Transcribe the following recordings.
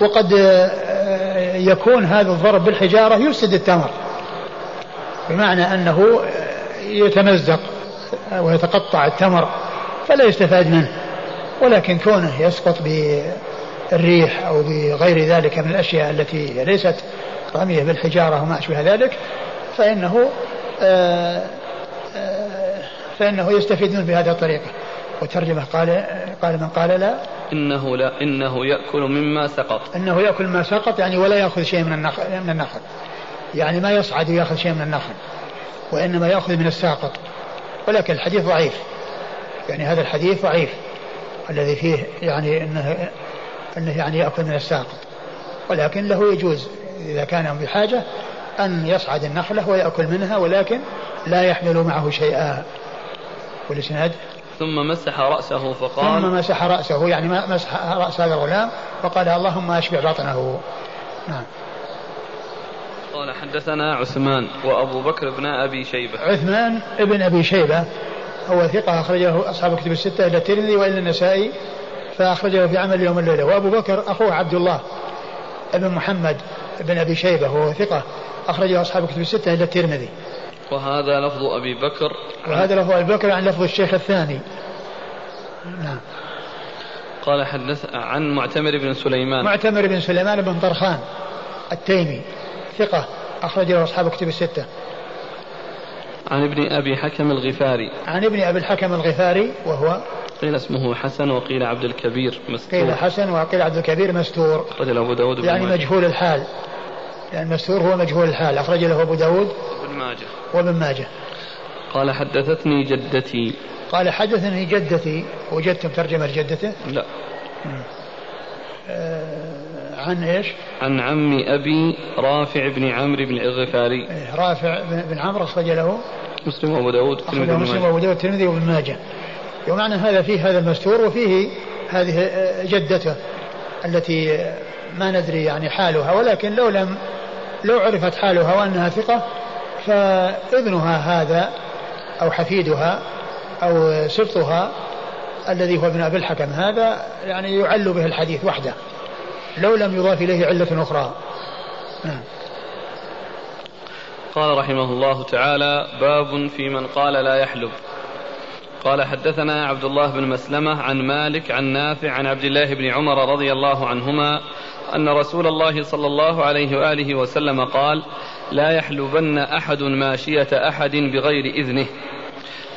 وقد آه، يكون هذا الضرب بالحجارة يفسد التمر. بمعنى أنه يتمزق ويتقطع التمر فلا يستفاد منه. ولكن كونه يسقط بالريح أو بغير ذلك من الأشياء التي ليست رمية بالحجارة وما أشبه ذلك فإنه آه، آه، فإنه يستفيدون بهذه الطريقة. وترجمة قال قال من قال لا. إنه لا إنه يأكل مما سقط. إنه يأكل ما سقط يعني ولا يأخذ شيء من النخل من النخل. يعني ما يصعد ويأخذ شيء من النخل وإنما يأخذ من الساقط. ولكن الحديث ضعيف. يعني هذا الحديث ضعيف. الذي فيه يعني إنه إنه يعني يأكل من الساقط. ولكن له يجوز إذا كان بحاجة أن يصعد النخلة ويأكل منها ولكن لا يحمل معه شيئا. والإسناد ثم مسح رأسه فقال ثم مسح رأسه يعني مسح رأس هذا الغلام فقال اللهم أشبع بطنه. نعم. قال حدثنا عثمان وأبو بكر بن أبي شيبة. عثمان ابن أبي شيبة هو ثقة أخرجه أصحاب كتب الستة إلى الترمذي وإلى النسائي فأخرجه في عمل يوم الليلة. وأبو بكر أخوه عبد الله ابن محمد بن أبي شيبة وهو ثقة أخرجه أصحاب كتب الستة إلى الترمذي. وهذا لفظ أبي بكر. وهذا لفظ أبي بكر عن لفظ الشيخ الثاني. نعم. قال حدث عن معتمر بن سليمان. معتمر بن سليمان بن طرخان التيمي ثقة أخرجه أصحاب كتب الستة. عن ابن أبي حكم الغفاري. عن ابن أبي الحكم الغفاري وهو قيل اسمه حسن وقيل عبد الكبير مستور. قيل حسن وقيل عبد الكبير مستور. أخرج له أبو داود يعني مجهول الحال. يعني مستور هو مجهول الحال. أخرج له أبو داود. وابن ماجه. وابن ماجه. قال حدثتني جدتي. قال حدثني جدتي وجدتم ترجمة جدته لا. آه عن إيش؟ عن عم أبي رافع بن عمرو بن الغفاري. إيه، رافع بن عمرو أخرج له. مسلم وأبو داود مسلم وأبو داود الترمذي وابن ماجه. ومعنى هذا فيه هذا المستور وفيه هذه آه، جدته التي ما ندري يعني حالها ولكن لو لم لو عرفت حالها وأنها ثقة فابنها هذا أو حفيدها أو سبطها الذي هو ابن أبي الحكم هذا يعني يعل به الحديث وحده لو لم يضاف إليه علة أخرى. نعم. قال رحمه الله تعالى باب في من قال لا يحلب. قال حدثنا عبد الله بن مسلمة عن مالك عن نافع عن عبد الله بن عمر رضي الله عنهما أن رسول الله صلى الله عليه وآله وسلم قال لا يحلبن أحد ماشية أحد بغير إذنه.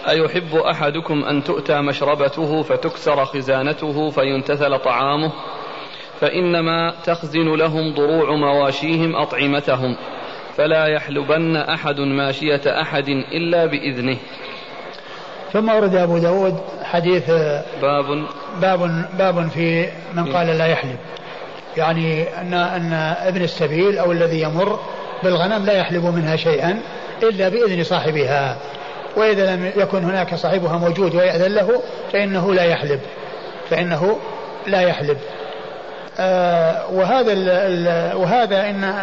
أيحب أحدكم أن تؤتى مشربته فتكسر خزانته فينتثل طعامه؟ فإنما تخزن لهم ضروع مواشيهم أطعمتهم. فلا يحلبن أحد ماشية أحد إلا بإذنه. ثم ورد أبو داود حديث باب. باب باب في من قال لا يحلب. يعني أن أن ابن السبيل أو الذي يمر بالغنم لا يحلب منها شيئا إلا بإذن صاحبها. وإذا لم يكن هناك صاحبها موجود ويأذن له فإنه لا يحلب. فإنه لا يحلب. آه وهذا ال ال وهذا إن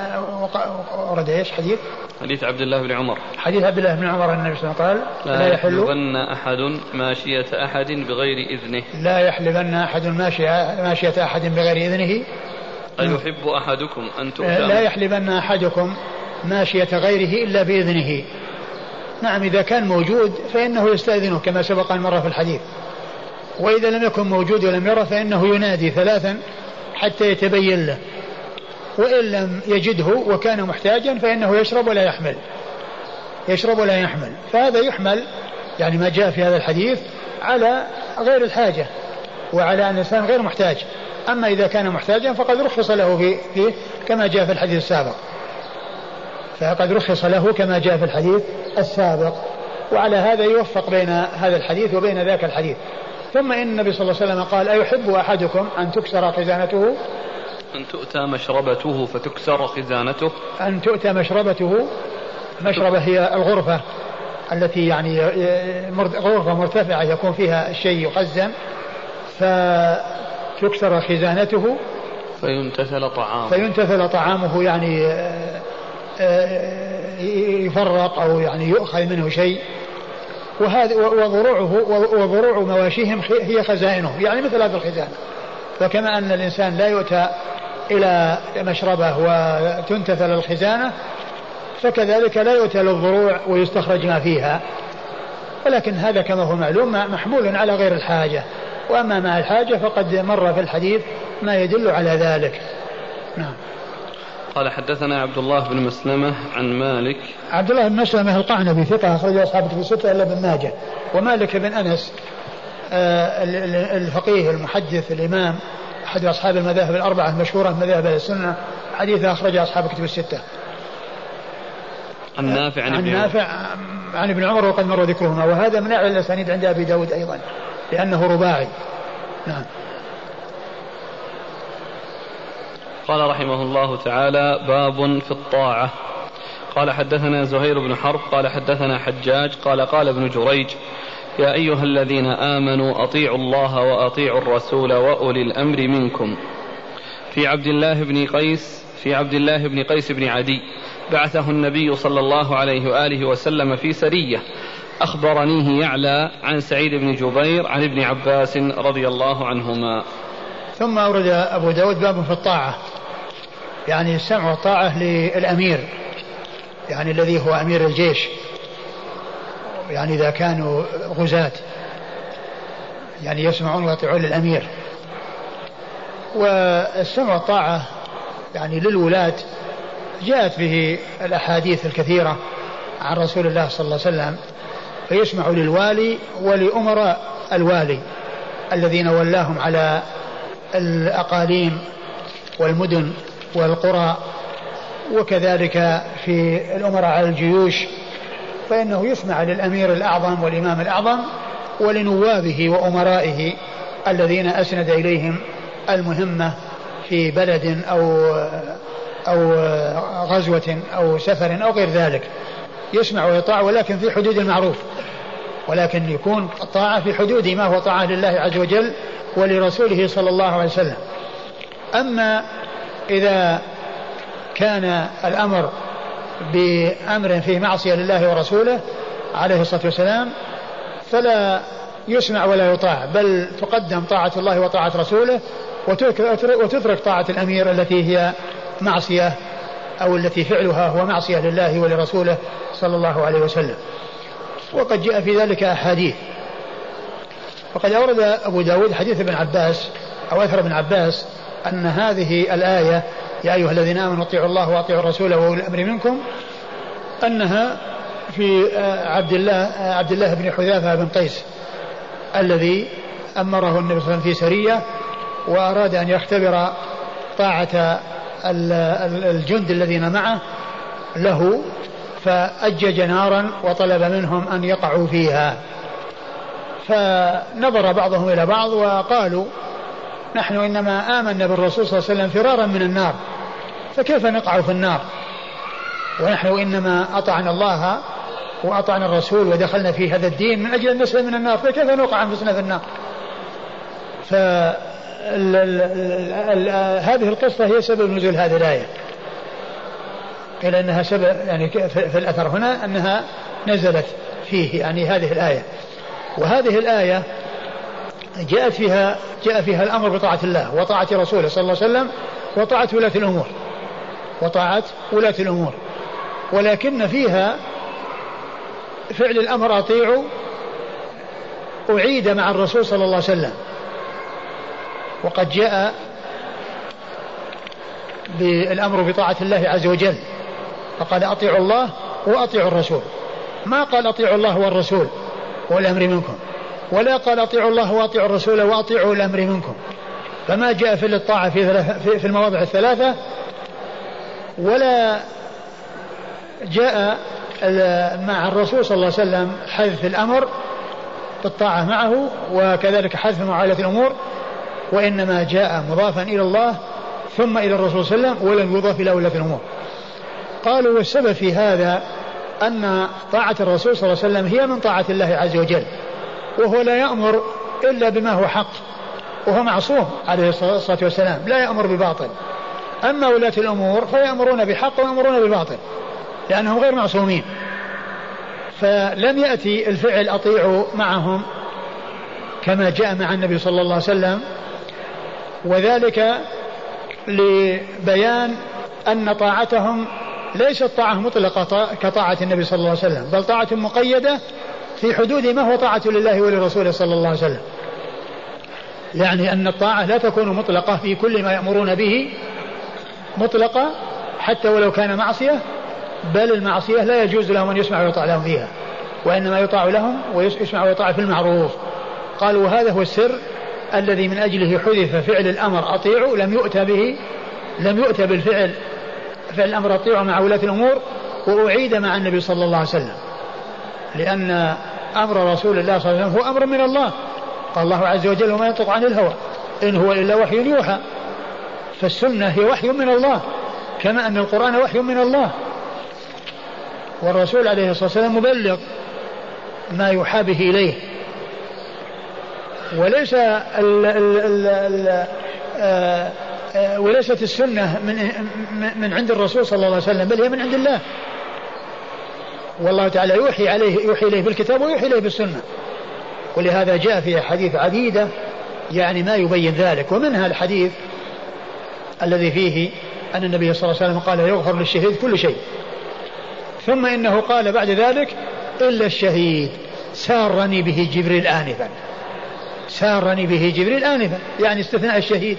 ورد إيش حديث؟ حديث عبد الله بن عمر. حديث عبد الله بن عمر النبي صلى الله عليه وسلم قال لا, لا يحلبن أحد ماشية أحد بغير إذنه. لا يحلبن أحد ماشية ماشية أحد بغير إذنه. أيحب أحدكم أن تؤتى لا يحلبن أحدكم ماشية غيره إلا بإذنه. نعم إذا كان موجود فإنه يستأذنه كما سبق المرة في الحديث. وإذا لم يكن موجود ولم يرى فإنه ينادي ثلاثا حتى يتبين له. وإن لم يجده وكان محتاجا فإنه يشرب ولا يحمل. يشرب ولا يحمل. فهذا يحمل يعني ما جاء في هذا الحديث على غير الحاجة وعلى أن الإنسان غير محتاج. أما إذا كان محتاجا فقد رخص له فيه, فيه كما جاء في الحديث السابق. فقد رخص له كما جاء في الحديث السابق. وعلى هذا يوفق بين هذا الحديث وبين ذاك الحديث. ثم إن النبي صلى الله عليه وسلم قال أيحب أحدكم أن تكسر خزانته؟ أن تؤتى مشربته فتكسر خزانته. أن تؤتى مشربته. مشربة هي الغرفة التي يعني غرفة مرتفعة يكون فيها الشيء يخزن. فتكسر خزانته فينتثل طعامه. فينتثل طعامه يعني آه، يفرق أو يعني يؤخذ منه شيء. وهذا وضروعه وضروع مواشيهم هي خزائنه يعني مثل هذا الخزانة فكما أن الإنسان لا يؤتى إلى مشربه وتنتثل الخزانة فكذلك لا يؤتل الضروع ويستخرج ما فيها. ولكن هذا كما هو معلوم محمول على غير الحاجة. وأما مع الحاجة فقد مر في الحديث ما يدل على ذلك. نعم. قال حدثنا عبد الله بن مسلمة عن مالك. عبد الله بن مسلمة القعنبي ثقة أخرج أصحابه في ستة إلا ابن ماجه. ومالك بن أنس آه، الفقيه المحدث الإمام أحد أصحاب المذاهب الأربعة المشهورة من مذاهب السنة حديث أخرج أصحاب كتب الستة. عن نافع عن, عن نافع عن ابن عمر وقد مر ذكرهما. وهذا من أعلى الأسانيد عند أبي داود أيضا. لأنه رباعي. نعم. قال رحمه الله تعالى باب في الطاعة. قال حدثنا زهير بن حرب قال حدثنا حجاج قال قال ابن جريج يا أيها الذين آمنوا أطيعوا الله وأطيعوا الرسول وأولي الأمر منكم. في عبد الله بن قيس في عبد الله بن قيس بن عدي بعثه النبي صلى الله عليه وآله وسلم في سرية أخبرنيه يعلى عن سعيد بن جبير عن ابن عباس رضي الله عنهما. ثم أورد أبو داود باب في الطاعة. يعني السمع والطاعة للأمير. يعني الذي هو أمير الجيش. يعني إذا كانوا غزاة. يعني يسمعون ويطيعون للأمير. والسمع والطاعة يعني للولاة جاءت به الأحاديث الكثيرة عن رسول الله صلى الله عليه وسلم. فيسمع للوالي ولأمراء الوالي الذين ولاهم على الأقاليم والمدن والقرى وكذلك في الأمراء على الجيوش فإنه يسمع للأمير الأعظم والإمام الأعظم ولنوابه وأمرائه الذين أسند إليهم المهمة في بلد أو أو غزوة أو سفر أو غير ذلك. يسمع ويطاع ولكن في حدود المعروف. ولكن يكون الطاعة في حدود ما هو طاعة لله عز وجل ولرسوله صلى الله عليه وسلم. أما إذا كان الأمر بأمر فيه معصية لله ورسوله عليه الصلاة والسلام فلا يسمع ولا يطاع بل تقدم طاعة الله وطاعة رسوله وتترك طاعة الأمير التي هي معصية أو التي فعلها هو معصية لله ولرسوله صلى الله عليه وسلم. وقد جاء في ذلك أحاديث. وقد أورد أبو داود حديث ابن عباس أو أثر ابن عباس أن هذه الآية يا أيها الذين آمنوا اطيعوا الله وأطيعوا الرسول وأولي الأمر منكم أنها في عبد الله عبد الله بن حذافة بن قيس الذي أمره النبي صلى الله عليه وسلم في سرية وأراد أن يختبر طاعة الجند الذين معه له فأجج نارا وطلب منهم أن يقعوا فيها. فنظر بعضهم إلى بعض وقالوا نحن إنما آمنا بالرسول صلى الله عليه وسلم فرارا من النار فكيف نقع في النار؟ ونحن إنما أطعنا الله وأطعنا الرسول ودخلنا في هذا الدين من أجل أن نسلم من النار فكيف نوقع أنفسنا في النار؟ ف هذه القصة هي سبب نزول هذه الآية. قيل أنها سبب يعني في الأثر هنا أنها نزلت فيه يعني هذه الآية. وهذه الآية جاءت فيها جاء فيها الأمر بطاعة الله وطاعة رسوله صلى الله عليه وسلم وطاعة ولاة الأمور. وطاعة ولاة الأمور. ولكن فيها فعل الأمر أطيعوا أعيد مع الرسول صلى الله عليه وسلم. وقد جاء بالأمر بطاعة الله عز وجل فقال أطيعوا الله وأطيعوا الرسول. ما قال أطيعوا الله والرسول والأمر منكم ولا قال أطيعوا الله وأطيعوا الرسول وأطيعوا الأمر منكم. فما جاء في الطاعة في, في المواضع الثلاثة ولا جاء مع الرسول صلى الله عليه وسلم حذف الأمر بالطاعة معه وكذلك حذف معالة الأمور وإنما جاء مضافا إلى الله ثم إلى الرسول صلى الله عليه وسلم ولم يضاف إلى ولاة الأمور. قالوا والسبب في هذا أن طاعة الرسول صلى الله عليه وسلم هي من طاعة الله عز وجل وهو لا يأمر إلا بما هو حق وهو معصوم عليه الصلاة والسلام لا يأمر بباطل. أما ولاة الأمور فيأمرون بحق ويأمرون بباطل لأنهم غير معصومين. فلم يأتي الفعل أطيعوا معهم كما جاء مع النبي صلى الله عليه وسلم وذلك لبيان أن طاعتهم ليست طاعة مطلقة كطاعة النبي صلى الله عليه وسلم بل طاعة مقيدة في حدود ما هو طاعة لله ولرسوله صلى الله عليه وسلم. يعني أن الطاعة لا تكون مطلقة في كل ما يأمرون به مطلقة حتى ولو كان معصية بل المعصية لا يجوز لهم أن يسمع ويطاع لهم فيها وإنما يطاع لهم ويسمع ويطاع في المعروف. قالوا وهذا هو السر الذي من أجله حذف فعل الأمر أطيعوا لم يؤتى به لم يؤتى بالفعل فعل الأمر أطيعوا مع ولاة الأمور وأعيد مع النبي صلى الله عليه وسلم. لأن أمر رسول الله صلى الله عليه وسلم هو أمر من الله. قال الله عز وجل وما ينطق عن الهوى إن هو إلا وحي يوحى. فالسنة هي وحي من الله كما أن القرآن وحي من الله. والرسول عليه الصلاة والسلام مبلغ ما يوحى به إليه. وليس ال ال ال ال آه، آه، وليست السنة من من عند الرسول صلى الله عليه وسلم بل هي من عند الله. والله تعالى يوحي عليه يوحي إليه بالكتاب ويوحي إليه بالسنة ولهذا جاء في حديث عديدة يعني ما يبين ذلك ومنها الحديث الذي فيه أن النبي صلى الله عليه وسلم قال يغفر للشهيد كل شيء. ثم إنه قال بعد ذلك إلا الشهيد سارني به جبريل آنفا. سارني به جبريل آنفا يعني استثناء الشهيد.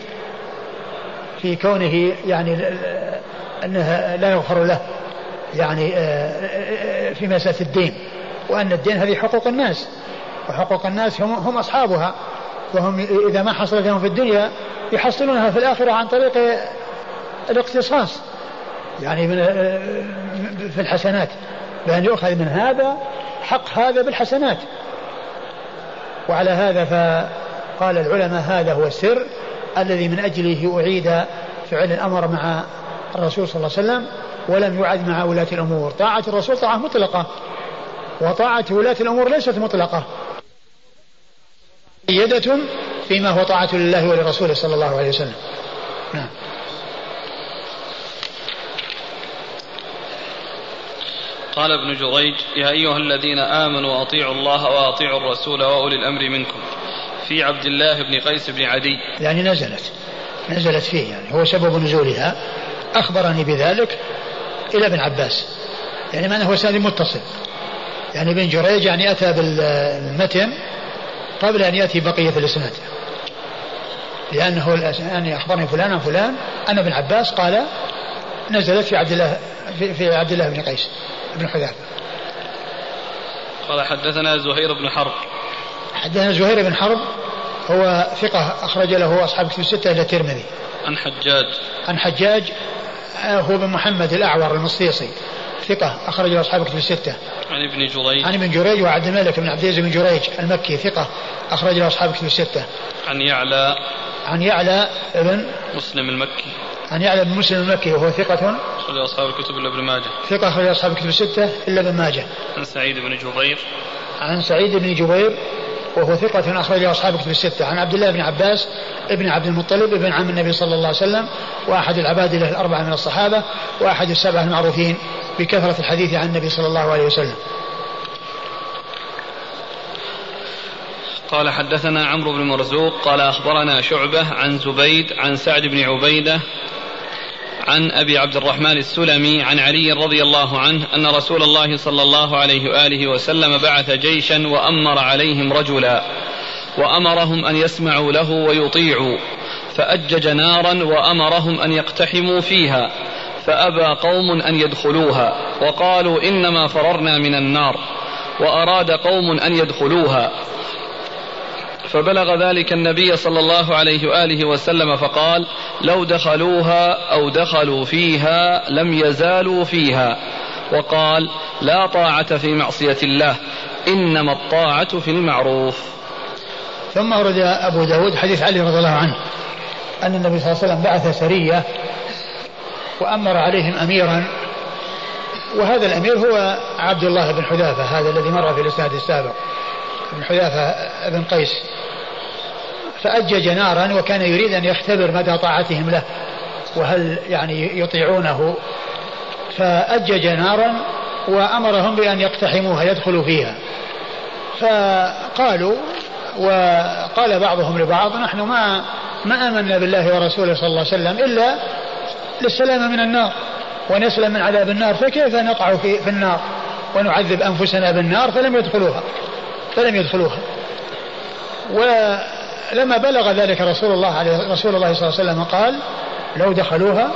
في كونه يعني أنه لا يغفر له يعني آه، آه، في مسألة الدين. وأن الدين هذه حقوق الناس وحقوق الناس هم, هم أصحابها. وهم إذا ما حصلت لهم في الدنيا يحصلونها في الآخرة عن طريق الاقتصاص يعني من آه، في الحسنات. بأن يؤخذ من هذا حق هذا بالحسنات. وعلى هذا فقال العلماء هذا هو السر الذي من أجله أعيد فعل الأمر مع الرسول صلى الله عليه وسلم ولم يعد مع ولاة الأمور. طاعة الرسول طاعة مطلقة وطاعة ولاة الأمور ليست مطلقة. مقيدة فيما هو طاعة لله ولرسوله صلى الله عليه وسلم. نعم. قال ابن جريج يا أيها الذين آمنوا أطيعوا الله وأطيعوا الرسول وأولي الأمر منكم. في عبد الله بن قيس بن عدي. يعني نزلت نزلت فيه يعني هو سبب نزولها. أخبرني بذلك إلى ابن عباس. يعني معنى هو سند متصل. يعني ابن جريج يعني أتى بالمتن قبل أن يأتي بقية الإسناد. لأنه يعني أخبرني فلان عن فلان أن ابن عباس قال نزلت في عبد الله في, في عبد الله بن قيس. بن حذافة قال حدثنا زهير بن حرب. حدثنا زهير بن حرب هو ثقة أخرج له أصحاب كتب الستة إلى الترمذي. عن حجاج. عن حجاج آه، هو بن محمد الأعور المصيصي ثقة أخرج له أصحاب كتب الستة. عن ابن جريج. عن ابن جريج وعبد الملك بن عبد العزيز بن جريج المكي ثقة أخرج له أصحاب كتب الستة. عن يعلى. عن يعلى ابن مسلم المكي. عن يعلى بن مسلم المكي وهو ثقة. أخرج أصحاب الكتب إلا ابن ماجه. ثقة أخرج أصحاب الكتب الستة إلا ابن ماجه. عن سعيد بن جبير. عن سعيد بن جبير وهو ثقة أخرج أصحاب الكتب الستة. عن عبد الله بن عباس ابن عبد المطلب ابن عم النبي صلى الله عليه وسلم وأحد العبادلة الأربعة من الصحابة وأحد السبعة المعروفين بكثرة الحديث عن النبي صلى الله عليه وسلم. قال حدثنا عمرو بن مرزوق قال أخبرنا شعبة عن زبيد عن سعد بن عبيدة عن أبي عبد الرحمن السلمي عن علي رضي الله عنه أن رسول الله صلى الله عليه وآله وسلم بعث جيشا وأمر عليهم رجلا وأمرهم أن يسمعوا له ويطيعوا فأجج نارا وأمرهم أن يقتحموا فيها فأبى قوم أن يدخلوها وقالوا إنما فررنا من النار وأراد قوم أن يدخلوها فبلغ ذلك النبي صلى الله عليه وآله وسلم فقال لو دخلوها أو دخلوا فيها لم يزالوا فيها. وقال لا طاعة في معصية الله إنما الطاعة في المعروف. ثم ورد أبو داود حديث علي رضي الله عنه أن النبي صلى الله عليه وسلم بعث سرية وأمر عليهم اميرا وهذا الأمير هو عبد الله بن حذافة هذا الذي مر في الإسناد السابق بن حذافة بن قيس. فأجج نارا وكان يريد أن يختبر مدى طاعتهم له وهل يعني يطيعونه. فأجج نارا وأمرهم بأن يقتحموها يدخلوا فيها. فقالوا وقال بعضهم لبعض نحن ما ما آمنا بالله ورسوله صلى الله عليه وسلم إلا للسلامة من النار ونسلم من عذاب النار فكيف نقع في, في النار؟ ونعذب أنفسنا بالنار فلم يدخلوها فلم يدخلوها. ولما بلغ ذلك رسول الله عليه رسول الله صلى الله عليه وسلم قال لو دخلوها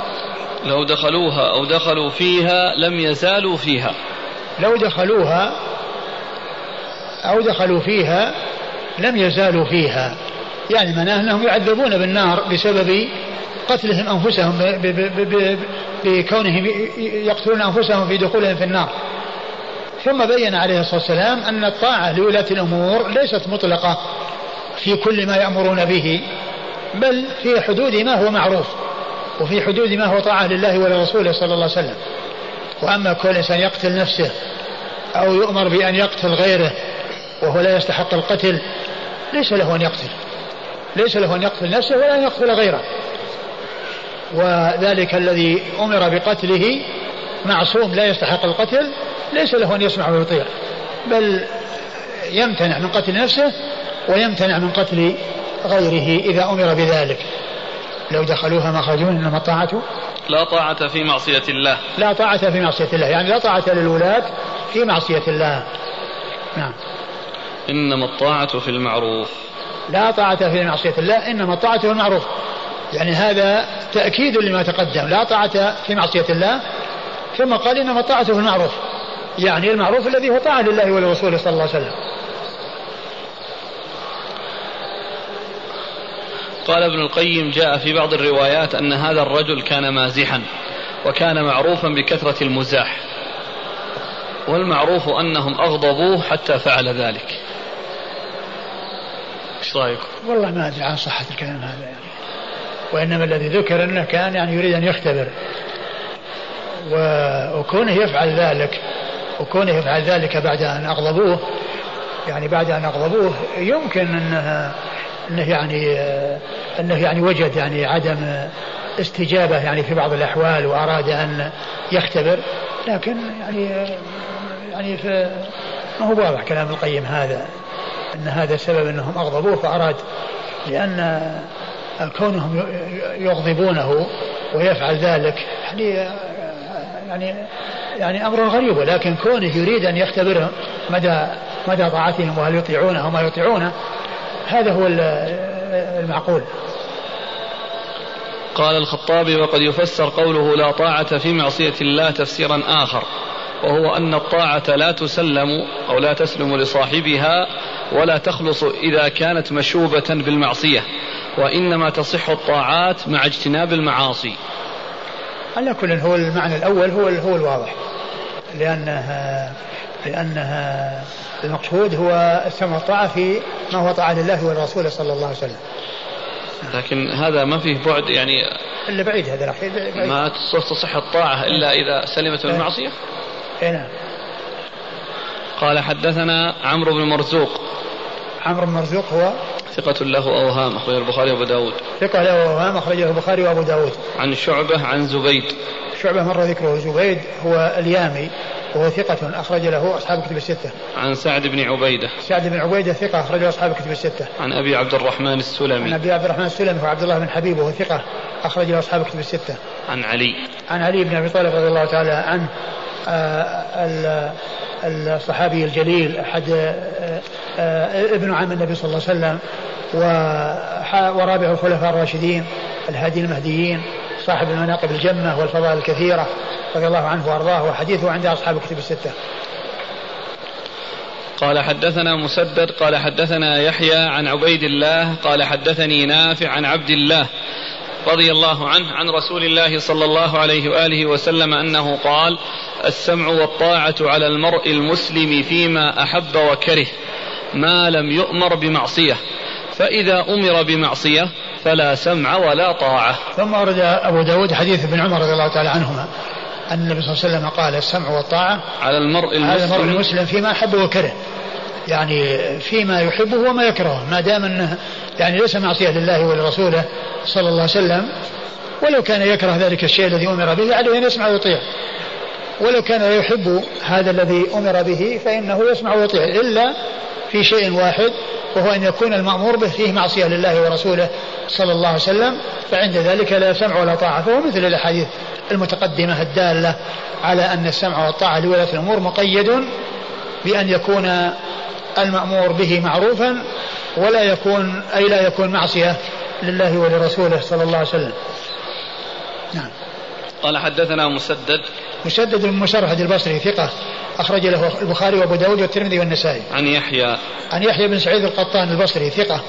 لو دخلوها أو دخلوا فيها لم يزالوا فيها. لو دخلوها أو دخلوا فيها لم يزالوا فيها. يعني معناه أنهم يعذبون بالنار بسبب قتلهم أنفسهم بكونهم يقتلون أنفسهم في دخولهم في النار. ثم بين عليه الصلاة والسلام أن الطاعة لولاة الأمور ليست مطلقة. في كل ما يأمرون به بل في حدود ما هو معروف وفي حدود ما هو طاعة لله ولرسوله صلى الله عليه وسلم. وأما كل إنسان يقتل نفسه أو يؤمر بأن يقتل غيره وهو لا يستحق القتل ليس له أن يقتل. ليس له أن يقتل نفسه ولا أن يقتل غيره. وذلك الذي أمر بقتله معصوم لا يستحق القتل ليس له أن يسمع ويطيع. بل يمتنع من قتل نفسه ويمتنع من قتل غيره إذا أمر بذلك. لو دخلوها ما خرجون إنما الطاعة لا طاعة في معصية الله. لا طاعة في معصية الله. يعني لا طاعة للولاة في معصية الله. نعم. إنما الطاعة في المعروف. لا طاعة في معصية الله إنما الطاعة في المعروف. يعني هذا تأكيد لما تقدم. لا طاعة في معصية الله. ثم قال إنما الطاعة في المعروف. يعني المعروف الذي هو طاعة لله ولرسوله صلى الله عليه وسلم. قال ابن القيم جاء في بعض الروايات أن هذا الرجل كان مازحا وكان معروفا بكثرة المزاح. والمعروف أنهم أغضبوه حتى فعل ذلك. إيش رأيكم؟ والله ما أدري عن صحة الكلام هذا يعني. وإنما الذي ذكر أنه كان يعني يريد أن يختبر. وكونه يفعل ذلك وكونه يفعل ذلك بعد أن أغضبوه يعني بعد أن أغضبوه يمكن انه انه يعني انه يعني وجد يعني عدم استجابة يعني في بعض الأحوال وأراد أن يختبر لكن يعني يعني ما هو واضح كلام القيم هذا إن هذا السبب إنهم أغضبوه فأراد لأن كونهم يغضبونه ويفعل ذلك. يعني يعني يعني أمر غريب ولكن كونه يريد أن يختبرهم مدى مدى طاعتهم وهل يطيعونه وما يطيعونه هذا هو المعقول. قال الخطابي وقد يفسر قوله لا طاعة في معصية الله تفسيرا آخر وهو أن الطاعة لا تسلم أو لا تسلم لصاحبها ولا تخلص إذا كانت مشوبة بالمعصية وإنما تصح الطاعات مع اجتناب المعاصي. على كل هو المعنى الأول هو هو الواضح. لأنها لأنها المقصود هو السمع والطاعة في ما هو طاعة لله ورسوله صلى الله عليه وسلم. لكن هذا ما فيه بعد يعني إلا بعيد هذا الأخير ما تصح الطاعة إلا إذا سلمت من المعصية؟ نعم. قال حدثنا عمرو بن مرزوق. عمرو بن مرزوق هو ثقة له أوهام أخرجه البخاري وأبو داود. ثقة له أوهام أخرجه البخاري وأبو داود. عن شعبة عن زبيد. شعبة مر ذكره زبيد هو اليامي وهو ثقة أخرج له أصحاب كتب الستة. عن سعد بن عبيدة. سعد بن عبيدة ثقة أخرج له أصحاب كتب الستة. عن أبي عبد الرحمن السلمي. عن أبي عبد الرحمن السلمي هو عبد الله بن حبيب وهو ثقة أخرج له أصحاب كتب الستة. عن علي. عن علي بن أبي طالب رضي الله تعالى عنه آه الصحابي الجليل أحد آه آه ابن عم النبي صلى الله عليه وسلم ورابع الخلفاء الراشدين الهادي المهديين صاحب المناقب الجمة والفضائل الكثيرة رضي الله عنه وأرضاه وحديثه عند أصحاب الكتب الستة. قال حدثنا مسدد قال حدثنا يحيى عن عبيد الله قال حدثني نافع عن عبد الله رضي الله عنه عن رسول الله صلى الله عليه وآله وسلم أنه قال: السمع والطاعة على المرء المسلم فيما أحب وكره ما لم يؤمر بمعصية فإذا أمر بمعصية فلا سمع ولا طاعة. ثم ورد أبو داود حديث ابن عمر رضي الله تعالى عنهما أن النبي صلى الله عليه وسلم قال السمع والطاعة على المرء المسلم على المرء المسلم. فيما أحب وكره يعني فيما يحبه وما يكرهه. ما دام أنه يعني ليس معصية لله ولرسوله صلى الله عليه وسلم ولو كان يكره ذلك الشيء الذي أمر به عليه أن يسمع ويطيع. ولو كان يحب هذا الذي أمر به فإنه يسمع ويطيع. إلا في شيء واحد وهو أن يكون المأمور به فيه معصية لله ورسوله صلى الله عليه وسلم فعند ذلك لا سمع ولا طاعة فهو مثل الأحاديث المتقدمة الدالة على أن السمع والطاعة لولاة الأمور مقيد بأن يكون المأمور به معروفا ولا يكون أي لا يكون معصية لله ولرسوله صلى الله عليه وسلم. نعم. قال حدثنا مسدد مسدد بن مسرهد البصري ثقة. أخرج له البخاري وأبو داود والترمذي والنسائي. عن يحيى. عن يحيى بن سعيد القطان البصري ثقة.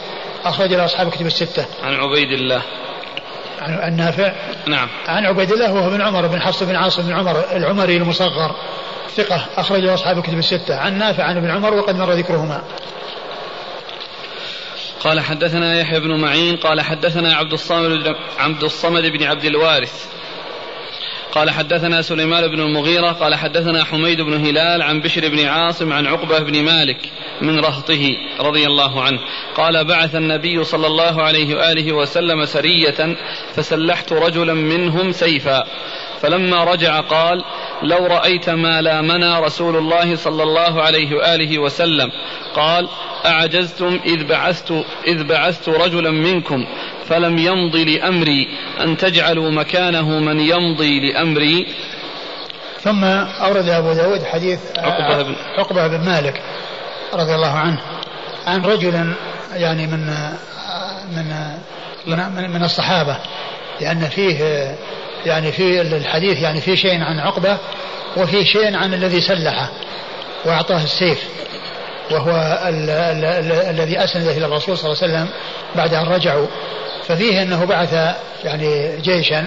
أخرج له أصحاب كتب الستة. عن عبيد الله. عن نافع. نعم. عن عبيد الله وهو بن عمر بن حفص بن عاصم بن عمر العمري المصغر. ثقة. أخرج له أصحاب الكتب الستة. عن نافع عن ابن عمر وقد مر ذكرهما. قال حدثنا يحيى بن معين. قال حدثنا عبد الصمد عبد الصمد بن عبد الوارث. قال حدثنا سليمان بن المغيرة قال حدثنا حميد بن هلال عن بشر بن عاصم عن عقبة بن مالك من رهطه رضي الله عنه. قال بعث النبي صلى الله عليه وآله وسلم سرية فسلحت رجلا منهم سيفا. فلما رجع قال لو رأيت ما لامنا رسول الله صلى الله عليه وآله وسلم. قال أعجزتم إذ بعثت إذ بعثت رجلا منكم. فلم يمضي لأمري أن تجعلوا مكانه من يمضي لأمري. ثم أورد أبو داود حديث عقبة بن, عقبة بن مالك رضي الله عنه عن رجل يعني من من من, من الصحابة لأن فيه يعني في الحديث يعني في شيء عن عقبة وفي شيء عن الذي سلحه وأعطاه السيف. وهو ال ال ال الذي أسند إلى الرسول صلى الله عليه وسلم بعد أن رجعوا. ففيه أنه بعث يعني جيشا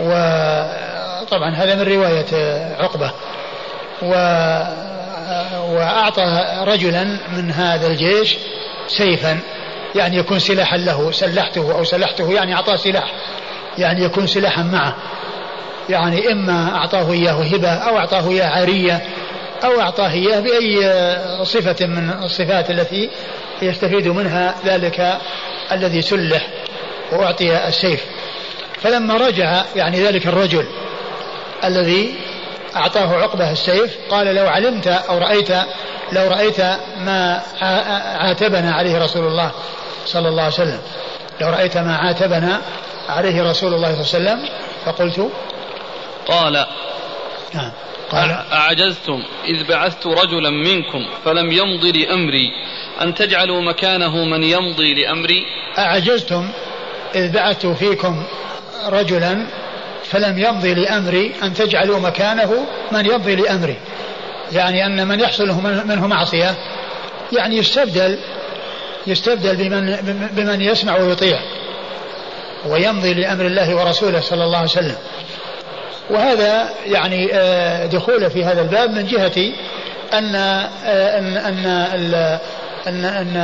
وطبعا هذا من رواية عقبة. و وأعطى رجلا من هذا الجيش سيفا يعني يكون سلاحا له سلحته أو سلحته يعني أعطاه سلاح يعني يكون سلاحا معه. يعني إما أعطاه إياه هبة أو أعطاه إياه عارية أو أعطاه إياه بأي صفة من الصفات التي يستفيد منها ذلك الذي سلح وأعطي السيف. فلما رجع يعني ذلك الرجل الذي أعطاه عقبة السيف قال لو علمت أو رأيت لو رأيت ما عاتبنا عليه رسول الله صلى الله عليه وسلم. لو رأيت ما عاتبنا عليه رسول الله صلى الله عليه وسلم فقلت قال نعم قال أعجزتم إذ بعثت رجلا منكم فلم يمضي لأمري. أن تجعلوا مكانه من يمضي لأمري. أعجزتم إذ بعثت فيكم رجلا فلم يمضي لأمري. أن تجعلوا مكانه من يمضي لأمري. يعني أن من يحصل منه معصية. يعني يستبدل يستبدل بمن بمن يسمع ويطيع. ويمضي لأمر الله ورسوله صلى الله عليه وسلم. وهذا يعني آه، دخوله في هذا الباب من جهة أن آه، أن أن أن, أن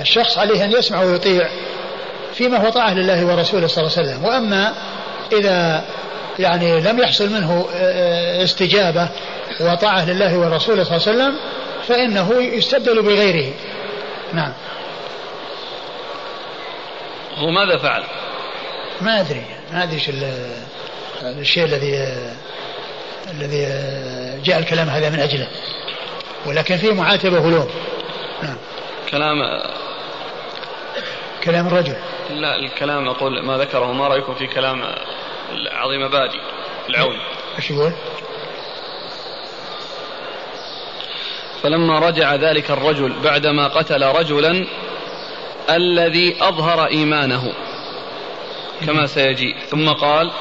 الشخص عليه أن يسمع ويطيع فيما هو طاعة لله ورسوله صلى الله عليه وسلم. وأما إذا يعني لم يحصل منه آه، استجابة وطاعة لله ورسوله صلى الله عليه وسلم فإنه يستبدل بغيره. نعم. هو ماذا فعل؟ ما أدري ما أدري الشيء الذي الذي جاء الكلام هذا من أجله. ولكن فيه معاتبة ولوم نعم. كلام كلام الرجل. لا الكلام أقول ما ذكره ما رأيكم في كلام عظيم بادي العون. إيش يقول؟ فلما رجع ذلك الرجل بعدما قتل رجلا الذي أظهر إيمانه كما سيجيء ثم قال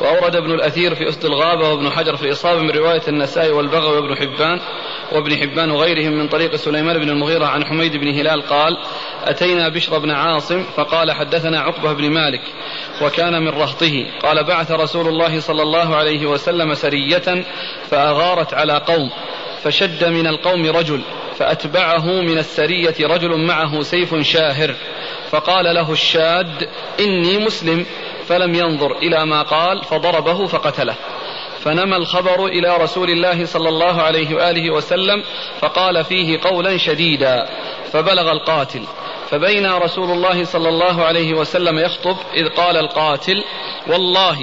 وأورد ابن الأثير في أسد الغابة وابن حجر في الإصابة من رواية النسائي والبغوي وابن حبان وابن حبان وغيرهم من طريق سليمان بن المغيرة عن حميد بن هلال قال أتينا بشر بن عاصم فقال حدثنا عقبة بن مالك وكان من رهطه. قال بعث رسول الله صلى الله عليه وسلم سرية فأغارت على قوم فشد من القوم رجل فأتبعه من السرية رجل معه سيف شاهر فقال له الشاد إني مسلم. فلم ينظر إلى ما قال فضربه فقتله. فنمى الخبر إلى رسول الله صلى الله عليه وآله وسلم فقال فيه قولا شديدا فبلغ القاتل. فبين رسول الله صلى الله عليه وسلم يخطب إذ قال القاتل والله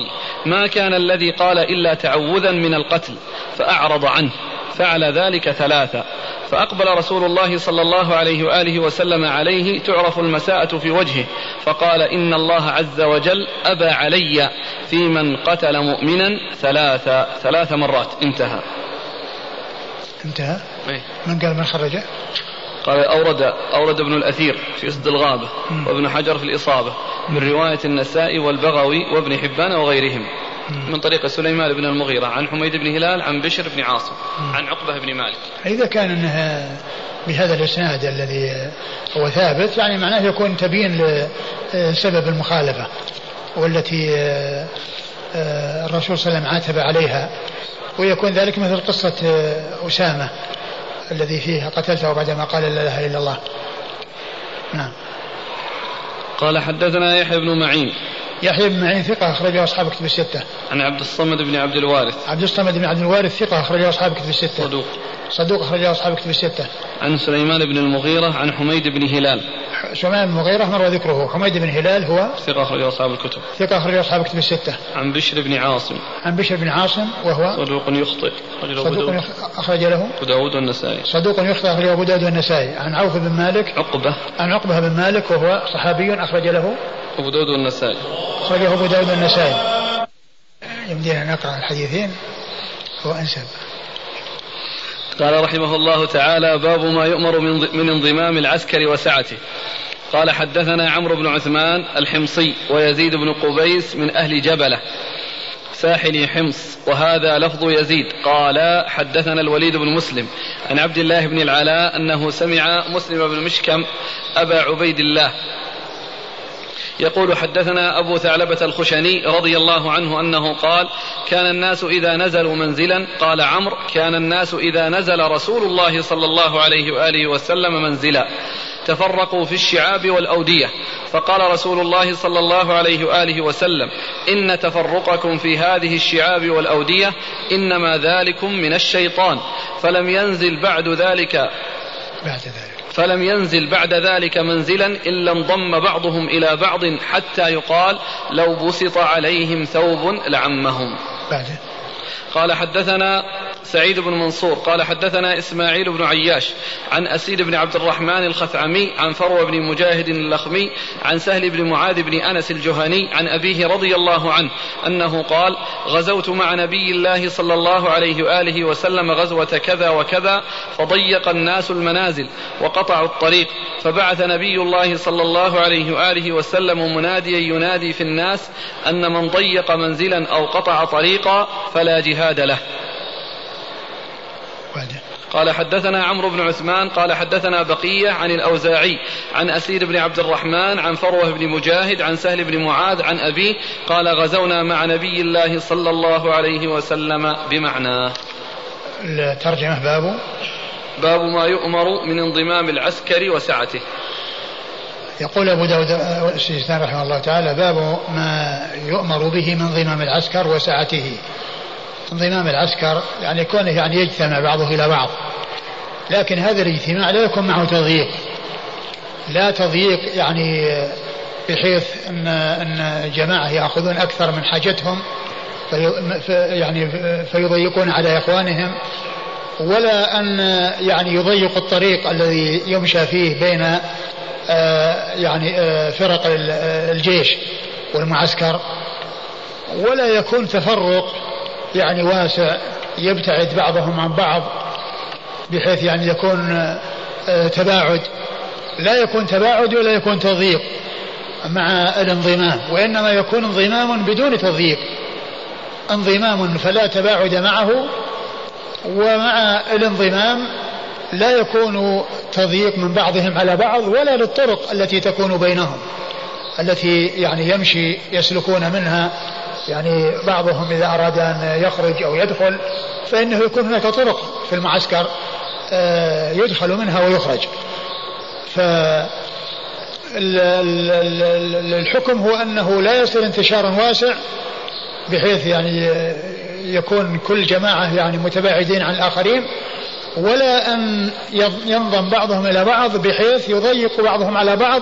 ما كان الذي قال إلا تعوذا من القتل فأعرض عنه فعل ذلك ثلاثة فأقبل رسول الله صلى الله عليه وآله وسلم عليه تعرف المساءة في وجهه فقال إن الله عز وجل أبى علي في من قتل مؤمنا ثلاث ثلاث مرات انتهى. انتهى؟ أي. من قال من خرجه؟ قال أورد أورد ابن الأثير في أسد الغابة وابن حجر في الإصابة من رواية النسائي والبغوي وابن حبان وغيرهم من طريق سليمان بن المغيرة عن حميد بن هلال عن بشر بن عاصم عن عقبة بن مالك. إذا كان أنها بهذا الإسناد الذي هو ثابت يعني معناه يكون تبين لسبب المخالفة والتي آه، آه، الرسول صلى الله عليه وسلم عاتب عليها ويكون ذلك مثل قصة آه، أسامة. الذي فيه قتلته بعدما قال لا إله إلا الله نعم قال حدثنا يحيى بن معين يحيى بن معين ثقة أخرجه أصحاب كتب الستة. عن عبد الصمد بن عبد الوارث. عبد الصمد بن عبد الوارث ثقة أخرجه أصحاب كتب الستة. صدوق. صدوق أخرجه أصحاب كتب الستة. عن سليمان بن المغيرة عن حميد بن هلال. سليمان بن المغيرة مر ذكره، حميد بن هلال هو ثقة أخرجه أصحاب الكتب. ثقة أخرجه أصحاب كتب الستة. عن بشر بن عاصم. عن بشر بن عاصم وهو صدوق يخطئ. صدوق أخرج له أبو داود والنسائي. صدوق يخطئ أخرجه أبو داود والنسائي. عن عوف بن مالك. عقبة. عن عقبة بن مالك وهو صحابي أخرج له أبو داود والنسائي. أخرجه أبو داود والنسائي يمدينا نقرأ الحديثين هو أنسب قال رحمه الله تعالى باب ما يؤمر من انضمام العسكر وسعته. قال حدثنا عمرو بن عثمان الحمصي ويزيد بن قبيس من أهل جبلة ساحل حمص وهذا لفظ يزيد. قال حدثنا الوليد بن مسلم عن عبد الله بن العلاء أنه سمع مسلم بن مشكم أبا عبيد الله يقول حدثنا أبو ثعلبة الخشني رضي الله عنه أنه قال كان الناس إذا نزلوا منزلا قال عمرو كان الناس إذا نزل رسول الله صلى الله عليه وآله وسلم منزلا. تفرقوا في الشعاب والأودية. فقال رسول الله صلى الله عليه وآله وسلم إن تفرقكم في هذه الشعاب والأودية إنما ذلكم من الشيطان. فلم ينزل بعد ذلك. بعد ذلك. فلم ينزل بعد ذلك منزلا إلا انضم بعضهم إلى بعض حتى يقال لو بسط عليهم ثوب لعمهم. بعده قال حدثنا سعيد بن منصور قال حدثنا إسماعيل بن عياش عن أسيد بن عبد الرحمن الخثعمي عن فروة بن مجاهد اللخمي عن سهل بن معاذ بن أنس الجهني عن أبيه رضي الله عنه أنه قال غزوت مع نبي الله صلى الله عليه وآله وسلم غزوة كذا وكذا فضيق الناس المنازل وقطعوا الطريق فبعث نبي الله صلى الله عليه وآله وسلم مناديا ينادي في الناس أن من ضيق منزلا أو قطع طريقا فلا جهاد له. قال حدثنا عمرو بن عثمان قال حدثنا بقية عن الأوزاعي عن أسير بن عبد الرحمن عن فروة بن مجاهد عن سهل بن معاذ عن أبيه قال غزونا مع نبي الله صلى الله عليه وسلم بمعناه الترجمة باب. باب ما يؤمر من انضمام العسكر وسعته. يقول أبو داود رحمه الله تعالى باب ما يؤمر به من انضمام العسكر وسعته. انضمام العسكر يعني كونه يعني يجتمع بعضه إلى بعض. لكن هذا الاجتماع لا يكون معه تضييق. لا تضييق يعني بحيث ان إن جماعة يأخذون أكثر من حاجتهم في يعني فيضيقون على إخوانهم ولا أن يعني يضيق الطريق الذي يمشى فيه بين آه، يعني آه، فرق الجيش والمعسكر. ولا يكون تفرق يعني واسع يبتعد بعضهم عن بعض بحيث يعني يكون آه، تباعد. لا يكون تباعد ولا يكون تضييق مع الانضمام وإنما يكون انضمام بدون تضييق. انضمام فلا تباعد معه ومع الانضمام لا يكون تضييق من بعضهم على بعض ولا للطرق التي تكون بينهم التي يعني يمشي يسلكون منها يعني بعضهم إذا أراد أن يخرج أو يدخل فإنه يكون هناك طرق في المعسكر آه، يدخل منها ويخرج. ف الحكم هو أنه لا يصير انتشارا واسع بحيث يعني يكون كل جماعة يعني متباعدين عن الآخرين ولا أن ينضم بعضهم إلى بعض بحيث يضيق بعضهم على بعض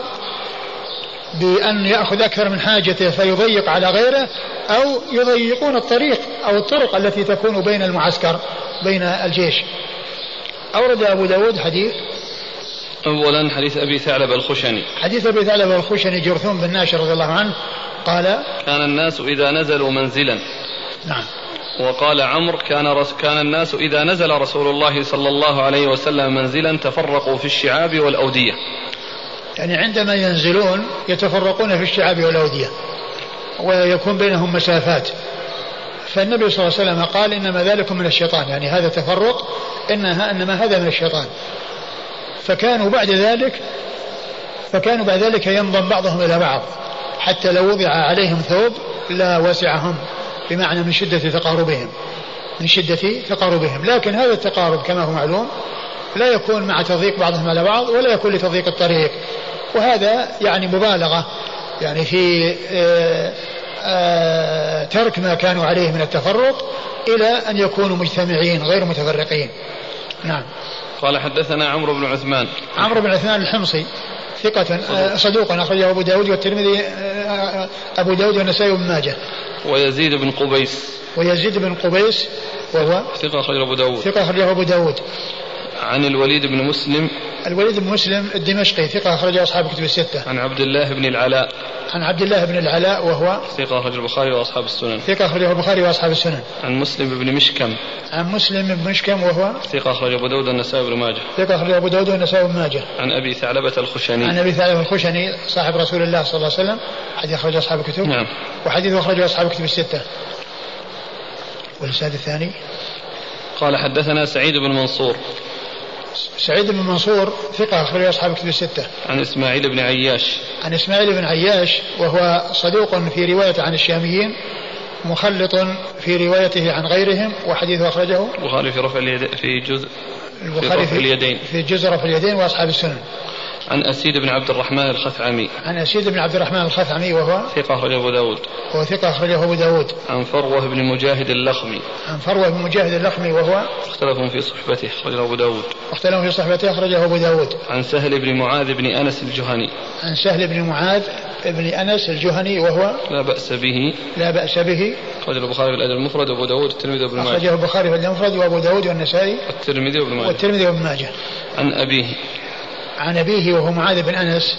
بأن يأخذ أكثر من حاجته فيضيق على غيره أو يضيقون الطريق أو الطرق التي تكون بين المعسكر بين الجيش. أورد أبو داود حديث. أولا حديث أبي ثعلب الخشني. حديث أبي ثعلب الخشني جرثوم بن ناشر رضي الله عنه قال كان الناس إذا نزلوا منزلا. نعم. وقال عمرو كان رس كان الناس إذا نزل رسول الله صلى الله عليه وسلم منزلا تفرقوا في الشعاب والأودية. يعني عندما ينزلون يتفرقون في الشعاب والأودية ويكون بينهم مسافات. فالنبي صلى الله عليه وسلم قال إنما ذلك من الشيطان يعني هذا تفرق إنها إنما هذا من الشيطان. فكانوا بعد ذلك فكانوا بعد ذلك ينضم بعضهم إلى بعض حتى لو وضع عليهم ثوب لا وسعهم بمعنى من شدة تقاربهم من شدة تقاربهم. لكن هذا التقارب كما هو معلوم لا يكون مع تضييق بعضهم على بعض ولا يكون لتضييق الطريق. وهذا يعني مبالغة. يعني في آآ آه، آآ آه، ترك ما كانوا عليه من التفرق إلى أن يكونوا مجتمعين غير متفرقين. نعم. قال حدثنا عمرو بن عثمان. عمرو بن عثمان الحمصي ثقة آه، صدوق. أخرجه أبو داود والترمذي أبو داود والنسائي وابن ماجه. ويزيد بن قبيس. ويزيد بن قبيس وهو ثقة أخرجه أبو داود. ثقة أخرجه أبو داود. عن الوليد بن مسلم الوليد بن مسلم الدمشقي ثقة أخرج أصحاب كتب الستة. عن عبد الله بن العلاء. عن عبد الله بن العلاء وهو ثقة أخرج البخاري وأصحاب السنن. ثقة أخرجه البخاري وأصحاب السنن. عن مسلم بن مشكم. عن مسلم بن مشكم وهو ثقة أخرج أبو داود والنسائي بن ماجه. ثقة أخرج أبو داود والنسائي بن ماجه. عن أبي ثعلبة الخشني. عن أبي ثعلبة الخشني صاحب رسول الله صلى الله عليه وسلم حديث أخرج أصحاب الكتب. نعم. وحديث أخرجه أصحاب الكتب الستة. والإسناد الثاني قال حدثنا سعيد بن منصور سعيد بن منصور ثقة أخرج أصحاب كتب الستة. عن إسماعيل بن عياش. عن إسماعيل بن عياش وهو صدوق في رواية عن الشاميين مخلط في روايته عن غيرهم وحديثه أخرجه البخاري في رفع اليدين في جزء البخاري في, في اليدين في جزء رفع اليدين وأصحاب السنن. عن أسيد بن عبد الرحمن الخثعمي. عن أسيد بن عبد الرحمن الخثعمي وهو؟ ثقة أخرجه أبو داود. وهو ثقة أخرجه أبو داود. عن فروة بن مجاهد اللخمي. عن فروة بن مجاهد اللخمي وهو؟ اختلفوا في صحبته أخرجه أبو داود. اختلفوا في صحبته أخرجه أبو داود. عن سهل بن معاذ بن أنس الجهني. عن سهل بن معاذ بن أنس الجهني وهو؟ لا بأس به. لا بأس به. أخرجه البخاري في الأدب المفرد وأبو داود والترمذي وابن ماجه. أخرجه البخاري في الأدب المفرد وأبو داود والنسائي. والترمذي وابن ماجه. والترمذي وابن ماجه. عن أبيه. عن أبيه وهو معاذ بن أنس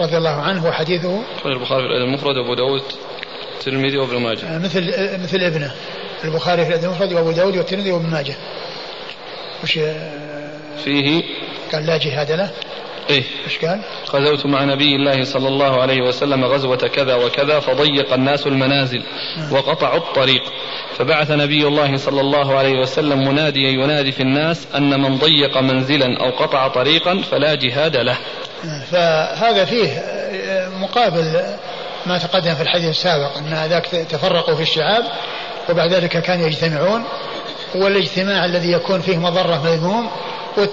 رضي الله عنه وحديثه. أخرج البخاري في الأدب المفرد وأبو داود الترمذي وابن ماجه. آه، مثل آه، مثل ابنه. البخاري في الأدب المفرد وأبو داود والترمذي وابن ماجه. وش آه، فيه قال لا جهاد له. إيه. إيش قال؟ غزوت مع نبي الله صلى الله عليه وسلم غزوة كذا وكذا فضيق الناس المنازل وقطعوا الطريق. فبعث نبي الله صلى الله عليه وسلم مناديا ينادي في الناس أن من ضيق منزلا أو قطع طريقا فلا جهاد له. فهذا فيه مقابل ما تقدم في الحديث السابق أن ذاك تفرقوا في الشعاب وبعد ذلك كانوا يجتمعون. والاجتماع الذي يكون فيه مضرة مذموم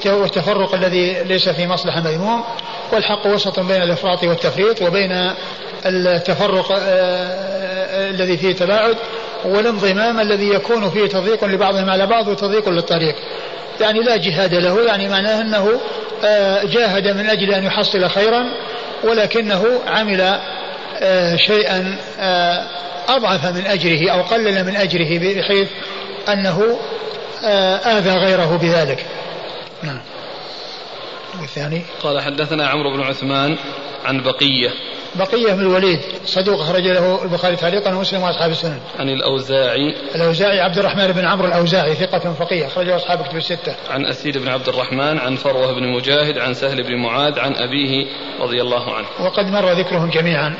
والتفرق الذي ليس فيه مصلحة مذموم والحق وسط بين الإفراط والتفريط وبين التفرق آه، آه، الذي فيه تباعد والانضمام الذي يكون فيه تضييق لبعضهم على بعض وتضييق للطريق. يعني لا جهاد له يعني معناه أنه آه، جاهد من أجل أن يحصل خيرا ولكنه عمل شيئا أضعف من أجره أو قلل من أجره بحيث أنه آذى غيره بذلك نعم والثاني قال حدثنا عمرو بن عثمان عن بقية بقية بن الوليد صدوق خرج له البخاري تعليقا ومسلم وأصحاب السنن. عن الأوزاعي الأوزاعي عبد الرحمن بن عمرو الأوزاعي ثقة فقيه أخرجه أصحاب كتب الستة. عن أسيد بن عبد الرحمن عن فروة بن مجاهد عن سهل بن معاذ عن أبيه رضي الله عنه. وقد مر ذكرهم جميعا.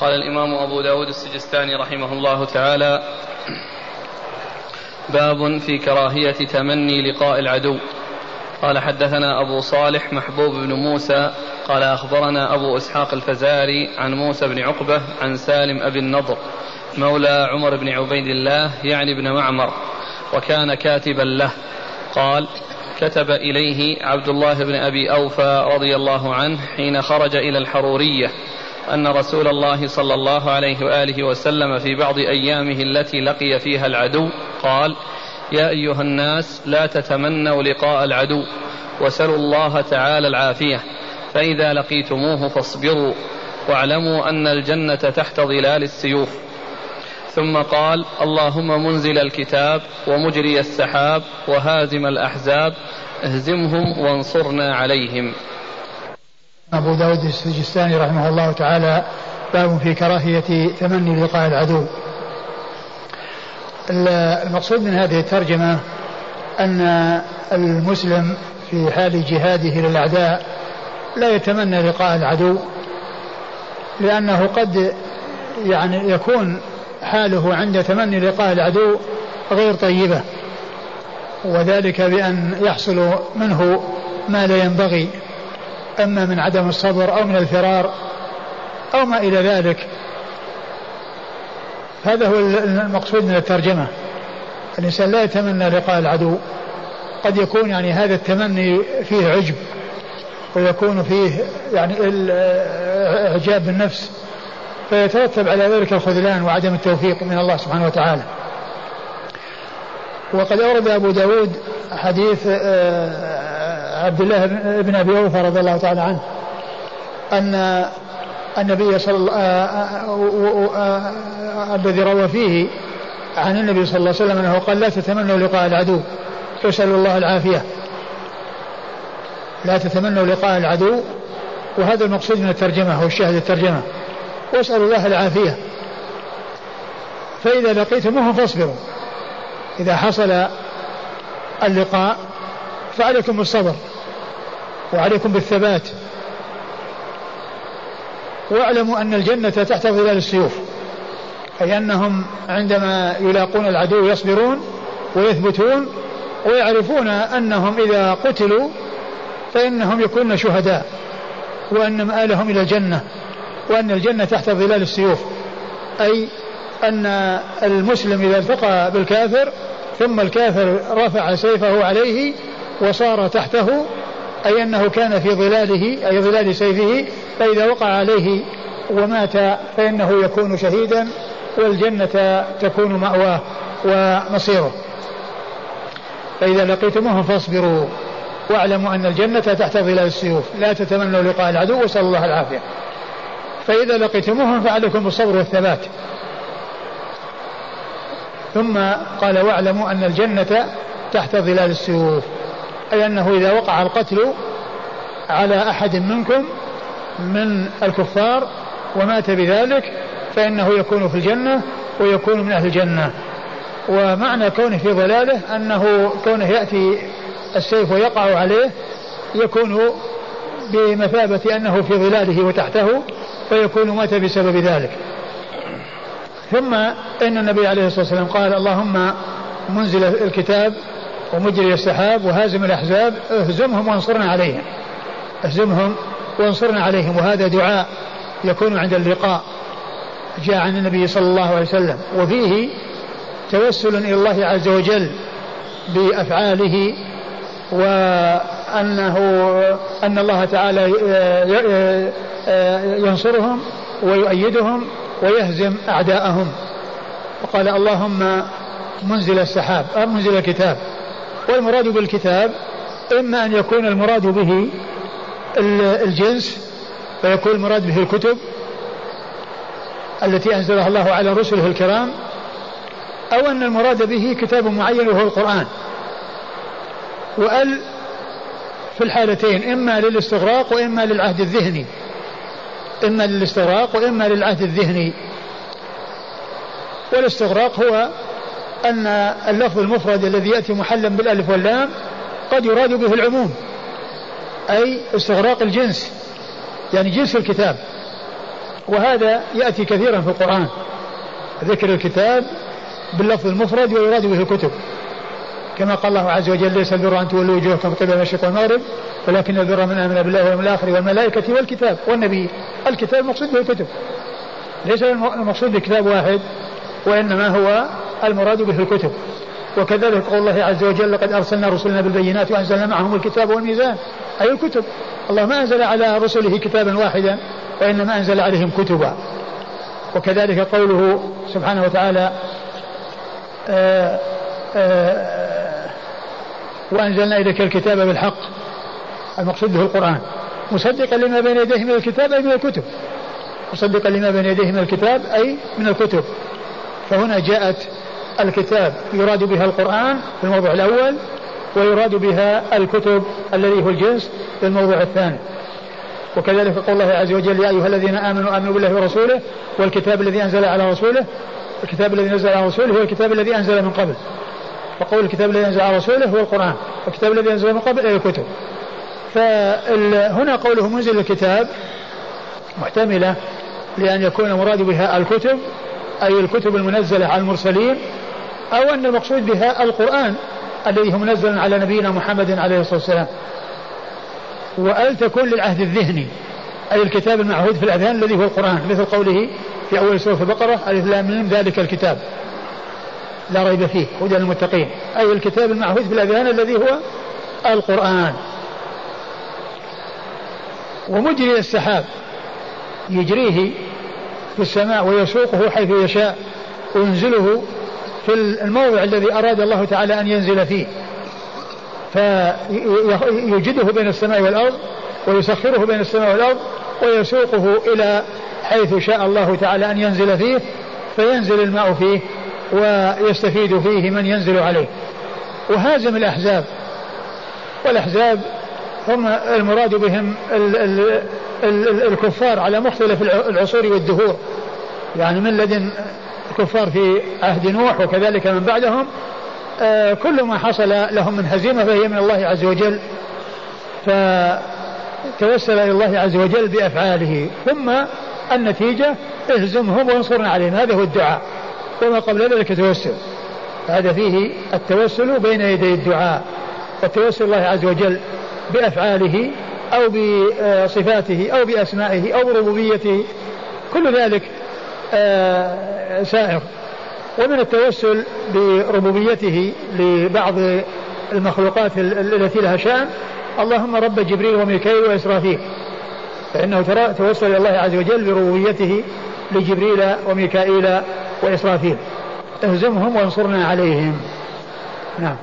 قال الإمام أبو داود السجستاني رحمه الله تعالى باب في كراهية تمني لقاء العدو. قال حدثنا أبو صالح محبوب بن موسى قال أخبرنا أبو إسحاق الفزاري عن موسى بن عقبة عن سالم أبي النضر مولى عمر بن عبيد الله يعني ابن معمر وكان كاتبا له. قال كتب إليه عبد الله بن أبي أوفى رضي الله عنه حين خرج إلى الحرورية. أن رسول الله صلى الله عليه وآله وسلم في بعض أيامه التي لقي فيها العدو قال يا أيها الناس لا تتمنوا لقاء العدو وسلوا الله تعالى العافية فإذا لقيتموه فاصبروا واعلموا أن الجنة تحت ظلال السيوف. ثم قال اللهم منزل الكتاب ومجري السحاب وهازم الأحزاب اهزمهم وانصرنا عليهم. أبو داود السجستاني رحمه الله تعالى باب في كراهية تمني لقاء العدو. المقصود من هذه الترجمة أن المسلم في حال جهاده للأعداء لا يتمنى لقاء العدو لأنه قد يعني يكون حاله عند تمني لقاء العدو غير طيبة وذلك بأن يحصل منه ما لا ينبغي. أما من عدم الصبر أو من الفرار أو ما إلى ذلك. هذا هو المقصود من الترجمة. الإنسان لا يتمنى لقاء العدو. قد يكون يعني هذا التمني فيه عجب ويكون فيه يعني إعجاب بالنفس فيترتب على ذلك الخذلان وعدم التوفيق من الله سبحانه وتعالى. وقد أورد أبو داود حديث آه، عبد الله بن أبي أوفى رضي الله تعالى عنه أن النبي صلى الله آه، آه، الذي روى فيه عن النبي صلى الله عليه وسلم أنه قال لا تتمنوا لقاء العدو اسال الله العافية. لا تتمنوا لقاء العدو وهذا المقصود من الترجمة هو الشاهد الترجمة. واسألوا الله العافية. فإذا لقيتموهم فاصبروا. إذا حصل اللقاء فعليكم بالصبر وعليكم بالثبات. واعلموا أن الجنة تحت ظلال السيوف أي أنهم عندما يلاقون العدو يصبرون ويثبتون ويعرفون أنهم إذا قتلوا فإنهم يكونون شهداء وأن مآلهم إلى الجنة وأن الجنة تحت ظلال السيوف. أي أن المسلم إذا التقى بالكافر ثم الكافر رفع سيفه عليه وصار تحته أي أنه كان في ظلاله أي ظلال سيفه فإذا وقع عليه ومات فإنه يكون شهيدا والجنة تكون مأواه ومصيره. فإذا لقيتموهم فاصبروا واعلموا أن الجنة تحت ظلال السيوف. لا تتمنوا لقاء العدو واسألوا الله العافية. فإذا لقيتموهم فعليكم بالصبر والثبات. ثم قال واعلموا أن الجنة تحت ظلال السيوف. أي أنه إذا وقع القتل على أحد منكم من الكفار ومات بذلك فإنه يكون في الجنة ويكون من أهل الجنة. ومعنى كونه في ضلاله أنه كونه يأتي السيف ويقع عليه يكون بمثابة أنه في ظلاله وتحته فيكون مات بسبب ذلك. ثم إن النبي عليه الصلاة والسلام قال اللهم منزل الكتاب ومجري السحاب وهازم الأحزاب اهزمهم وانصرنا عليهم. اهزمهم وانصرنا عليهم. وهذا دعاء يكون عند اللقاء. جاء عن النبي صلى الله عليه وسلم. وفيه توسل إلى الله عز وجل بأفعاله وأنه أن الله تعالى ينصرهم ويؤيدهم ويهزم أعداءهم. وقال اللهم منزل السحاب منزل الكتاب. والمراد بالكتاب إما أن يكون المراد به الجنس فيكون المراد به الكتب التي أنزلها الله على رسله الكرام أو أن المراد به كتاب معين وهو القرآن. وأل في الحالتين إما للاستغراق وإما للعهد الذهني. إما للاستغراق وإما للعهد الذهني. والاستغراق هو أن اللفظ المفرد الذي يأتي محلا بالألف واللام قد يراد به العموم أي استغراق الجنس يعني جنس الكتاب. وهذا يأتي كثيرا في القرآن ذكر الكتاب باللفظ المفرد ويراد به الكتب. كما قال الله عز وجل ليس البر أن تولوا وجوهكم قبل المشرق والمغرب ولكن البر من آمن بالله واليوم الآخر والملائكة والكتاب والنبي. الكتاب المقصود به الكتب ليس المقصود بكتاب واحد. وإنما هو المراد به الكتب. وكذلك قول الله عز وجل لقد أرسلنا رسلنا بالبينات وأنزلنا معهم الكتاب والميزان أي الكتب. الله ما أنزل على رسله كتابا واحدا وإنما أنزل عليهم كتبا. وكذلك قوله سبحانه وتعالى آآ آآ وأنزلنا إليك الكتاب بالحق. المقصود به القرآن. مصدقا لما بين يديه من الكتاب أي من الكتب. مصدقا لما بين يديه من الكتاب أي من الكتب. فهنا جاءت الكتاب يراد بها القرآن في الموضوع الأول ويراد بها الكتب الذي هو الجنس في الموضوع الثاني. وكذلك قول الله عز وجل يا أيها الذين آمنوا آمنوا بالله ورسوله والكتاب الذي أنزل على رسوله الكتاب الذي نزل على رسوله هو الكتاب الذي أنزل من قبل. وقول الكتاب الذي أنزل على رسوله هو القرآن والكتاب الذي أنزل من قبل الكتب. فهنا قوله منزل الكتاب محتملة لأن يكون مراد بها الكتب أي الكتب المنزلة على المرسلين أو أن المقصود بها القرآن الذي هو منزل على نبينا محمد عليه الصلاة والسلام. وأل تكون للعهد الذهني أي الكتاب المعهود في الأذهان الذي هو القرآن مثل قوله في أول سورة البقرة ألف لام ذلك الكتاب. لا ريب فيه هدى للمتقين. أي الكتاب المعهود في الأذهان الذي هو القرآن. ومجري السحاب يجريه في السماء ويسوقه حيث يشاء وينزله في الموضع الذي أراد الله تعالى أن ينزل فيه. فيوجده بين السماء والأرض ويسخره بين السماء والأرض ويسوقه إلى حيث شاء الله تعالى أن ينزل فيه. فينزل الماء فيه ويستفيد فيه من ينزل عليه. وهازم الأحزاب. والأحزاب هم المراد بهم ال ال ال الكفار على مختلف العصور والدهور. يعني من لدن الكفار في عهد نوح وكذلك من بعدهم آه كل ما حصل لهم من هزيمة فهي من الله عز وجل. فتوسل إلى الله عز وجل بأفعاله. ثم النتيجة اهزمهم وانصرنا عليهم. هذا هو الدعاء. وما قبل ذلك توسل. هذا فيه التوسل بين يدي الدعاء. والتوسل الله عز وجل بأفعاله أو بصفاته أو بأسمائه أو بربوبيته. كل ذلك آه، سائر. ومن التوسل بربوبيته لبعض المخلوقات التي لها شأن اللهم رب جبريل وميكائيل وإسرافيل. فإنه توسل إلى الله عز وجل بربوبيته لجبريل وميكائيل وإسرافيل. اهزمهم وانصرنا عليهم. نعم.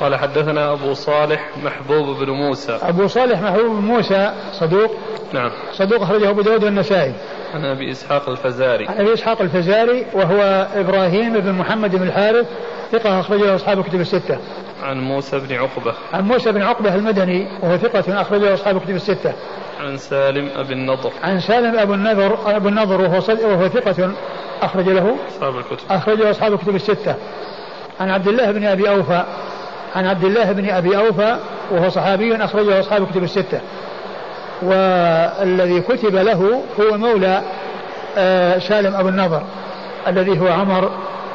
قال حدثنا أبو صالح محبوب بن موسى. أبو صالح محبوب بن موسى صدوق. نعم. صدوق أخرجه أبو داود والنسائي. عن أبي إسحاق الفزاري. عن أبي إسحاق الفزاري وهو إبراهيم بن محمد بن الحارث ثقة أخرجه أصحاب كتب الستة. عن موسى بن عقبة. عن موسى بن عقبة المدني وهو ثقة أخرجه أصحاب كتب الستة. عن سالم أبي النضر. عن سالم أبو النضر أبو النضر وهو, وهو ثقة أخرج له. أصحاب الكتب. أخرجه أصحاب الكتب الستة. عن عبد الله بن أبي أوفى. عن عبد الله بن أبي أوفى وهو صحابي أخرجه أصحاب الكتب الستة. والذي كتب له هو مولى آه، سالم أبو النضر الذي هو عمر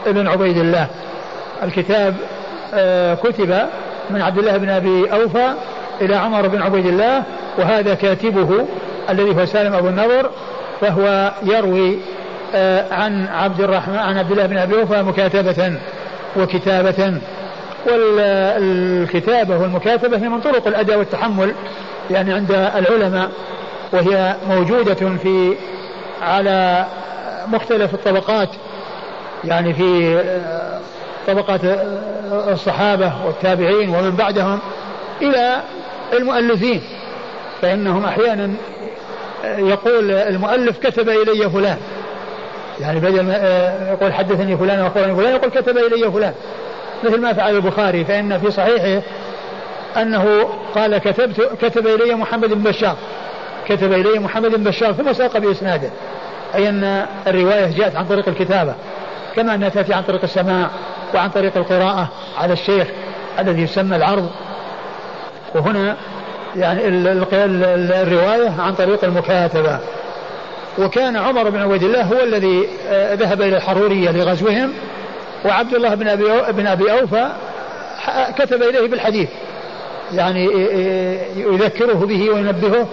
بن عبيد الله. الكتاب آه، كتب من عبد الله بن أبي أوفى إلى عمر بن عبيد الله وهذا كاتبه الذي هو سالم أبو النضر فهو يروي آه، عن عبد الرحمن عن عبد الله بن أبي أوفى مكاتبة وكتابة. والكتابة والمكاتبة هي من طرق الأداء والتحمل يعني عند العلماء وهي موجودة في على مختلف الطبقات يعني في آه، طبقات آه، الصحابة والتابعين ومن بعدهم إلى المؤلفين فإنهم أحيانا آه، يقول المؤلف كتب إلي فلان يعني بدل ما يقول حدثني فلان وأخبرني فلان يقول كتب إلي فلان. مثل ما فعل البخاري فإن في صحيحه أنه قال كتبت كتب إلي محمد بن بشار. كتب إلي محمد بن بشار ثم ساق بإسناده. أي أن الرواية جاءت عن طريق الكتابة. كما أنها تأتي عن طريق السماع وعن طريق القراءة على الشيخ الذي يسمى العرض. وهنا يعني الرواية عن طريق المكاتبة. وكان عمر بن عبيد الله هو الذي آه، ذهب إلى الحرورية لغزوهم. وعبد الله بن أبي, بن أبي أوفى كتب إليه بالحديث. يعني يذكره به وينبهه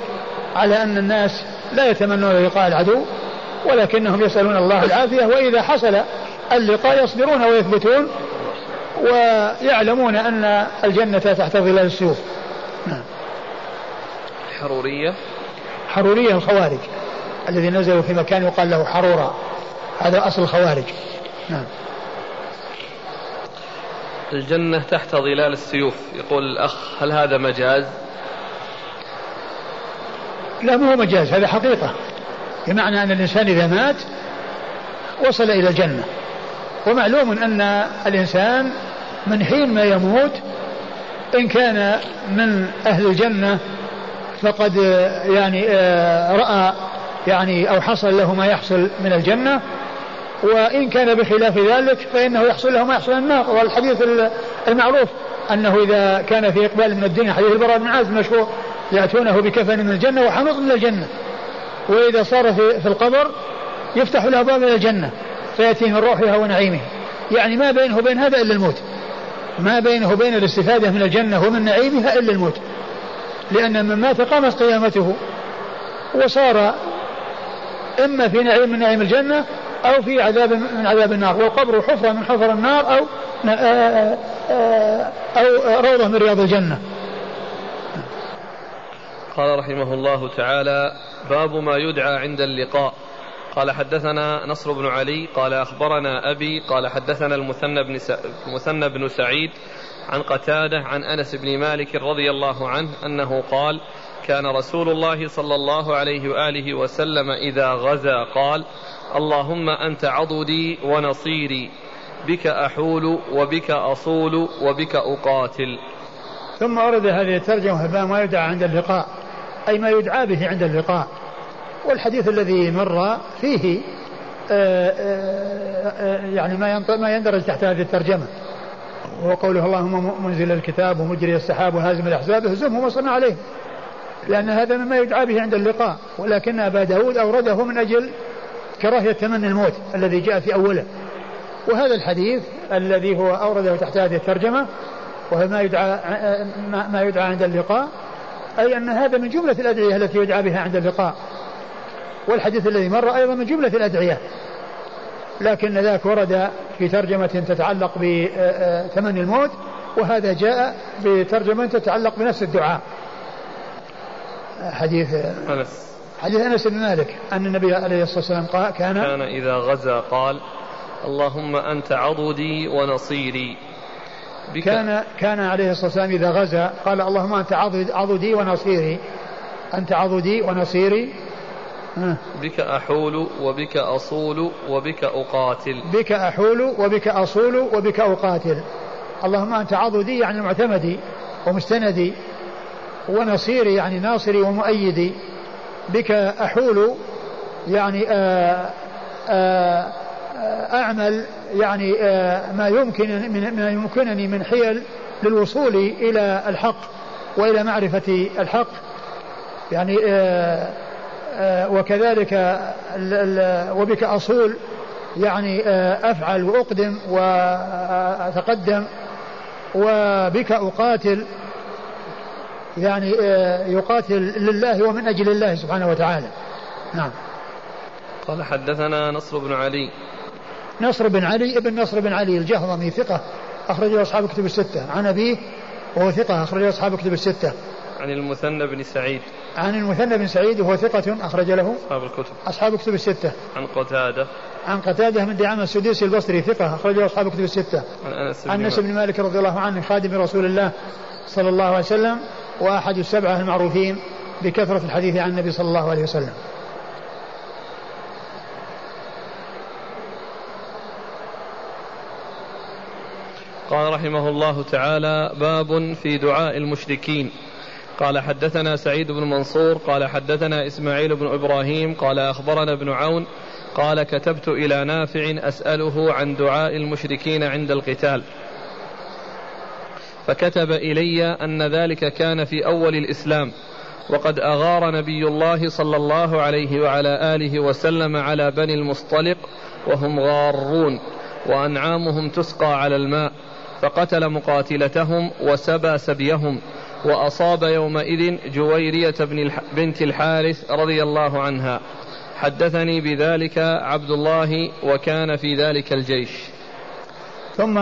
على أن الناس لا يتمنون لقاء العدو ولكنهم يسألون الله العافية وإذا حصل اللقاء يصبرون ويثبتون ويعلمون أن الجنة تحت ظلال السيوف نعم. حرورية. حرورية الخوارج الذي نزلوا في مكان يقال له حرورة. هذا أصل الخوارج. نعم. الجنة تحت ظلال السيوف. يقول الأخ هل هذا مجاز؟ لا مو مجاز هذا حقيقة. بمعنى أن الإنسان إذا مات وصل إلى الجنة. ومعلوم أن الإنسان من حين ما يموت إن كان من أهل الجنة فقد يعني آه، رأى يعني أو حصل له ما يحصل من الجنة وإن كان بخلاف ذلك فإنه يحصل له ما يحصل النار. والحديث المعروف أنه إذا كان في إقبال من الدنيا حديث البراء بن عازب المشهور يأتونه بكفن من الجنة وحنوط من الجنة. وإذا صار في, في القبر يفتح له باب إلى الجنة فيأتي من روحها ونعيمها يعني ما بينه وبين هذا إلا الموت. ما بينه وبين الاستفادة من الجنة ومن نعيمها إلا الموت. لأن من مات قامت قيامته. وصار إما في نعيم من نعيم الجنة أو في عذاب من عذاب النار والقبر حفرة من حفر النار أو أو روضة من رياض الجنة. قال رحمه الله تعالى باب ما يدعى عند اللقاء. قال حدثنا نصر بن علي قال أخبرنا أبي قال حدثنا المثنى بن, المثنى بن سعيد عن قتادة عن أنس بن مالك رضي الله عنه أنه قال كان رسول الله صلى الله عليه وآله وسلم إذا غزا قال اللهم أنت عضدي ونصيري بك أحول وبك أصول وبك أقاتل. ثم ورد هذه الترجمة ما يدعى عند اللقاء أي ما يدعى به عند اللقاء. والحديث الذي مر فيه آآ آه، آآ آه، آه، يعني ما ما يندرج تحت هذه الترجمة. وهو قوله اللهم منزل الكتاب ومجري السحاب وهازم الأحزاب اهزمهم وصلنا عليه. لأن هذا مما يدعى به عند اللقاء ولكن أبا داود أورده من أجل كراهية تمني الموت الذي جاء في أوله. وهذا الحديث الذي هو أورده تحت هذه الترجمة وهو ما يدعى ما يدعى عند اللقاء أي أن هذا من جملة الأدعية التي يدعى بها عند اللقاء. والحديث الذي مر أيضا من جملة الأدعية. لكن ذاك ورد في ترجمة تتعلق بتمني الموت وهذا جاء بترجمة تتعلق بنفس الدعاء. حديث أنس. حديث أنس بن مالك أن النبي عليه الصلاة والسلام قال كان كان إذا غزا قال اللهم أنت عضدي ونصيري. بك كان كان عليه الصلاة والسلام إذا غزا قال اللهم أنت عضدي ونصيري. أنت عضدي ونصيري. بك أحول وبك أصول وبك أقاتل. بك أحول وبك أصول وبك أقاتل. اللهم أنت عضدي يعني معتمدي ومستندي ونصيري يعني ناصري ومؤيدي. بك أحول يعني آآ آآ أعمل يعني ما يمكن ما يمكنني من حيل للوصول إلى الحق وإلى معرفة الحق. يعني وكذلك وبك أصول يعني أفعل وأقدم وأتقدم وبك أقاتل. يعني يقاتل لله ومن أجل الله سبحانه وتعالى. نعم. قال حدثنا نصر بن علي. نصر بن علي ابن نصر بن علي الجهضمي ثقة أخرجه أصحاب كتب الستة. عن أبيه وهو ثقة أخرجه أصحاب كتب الستة. عن المثنى بن سعيد. عن المثنى بن سعيد وهو ثقة أخرج له أصحاب الكتب. أصحاب الكتب الستة. عن قتادة. عن قتادة من دعامة السدوسي البصري ثقة أخرج له أصحاب الكتب الستة. عن أنس بن, عن أنس بن مالك رضي الله عنه خادم رسول الله صلى الله عليه وسلم. وأحد السبعة المعروفين بكثرة الحديث عن النبي صلى الله عليه وسلم. قال رحمه الله تعالى باب في دعاء المشركين. قال حدثنا سعيد بن منصور قال حدثنا إسماعيل بن إبراهيم قال أخبرنا ابن عون قال كتبت إلى نافع أسأله عن دعاء المشركين عند القتال. فكتب إلي أن ذلك كان في أول الإسلام وقد أغار نبي الله صلى الله عليه وعلى آله وسلم على بني المصطلق وهم غارون وأنعامهم تسقى على الماء فقتل مقاتلتهم وسبى سبيهم وأصاب يومئذ جويرية بن بنت الحارث رضي الله عنها. حدثني بذلك عبد الله وكان في ذلك الجيش. ثم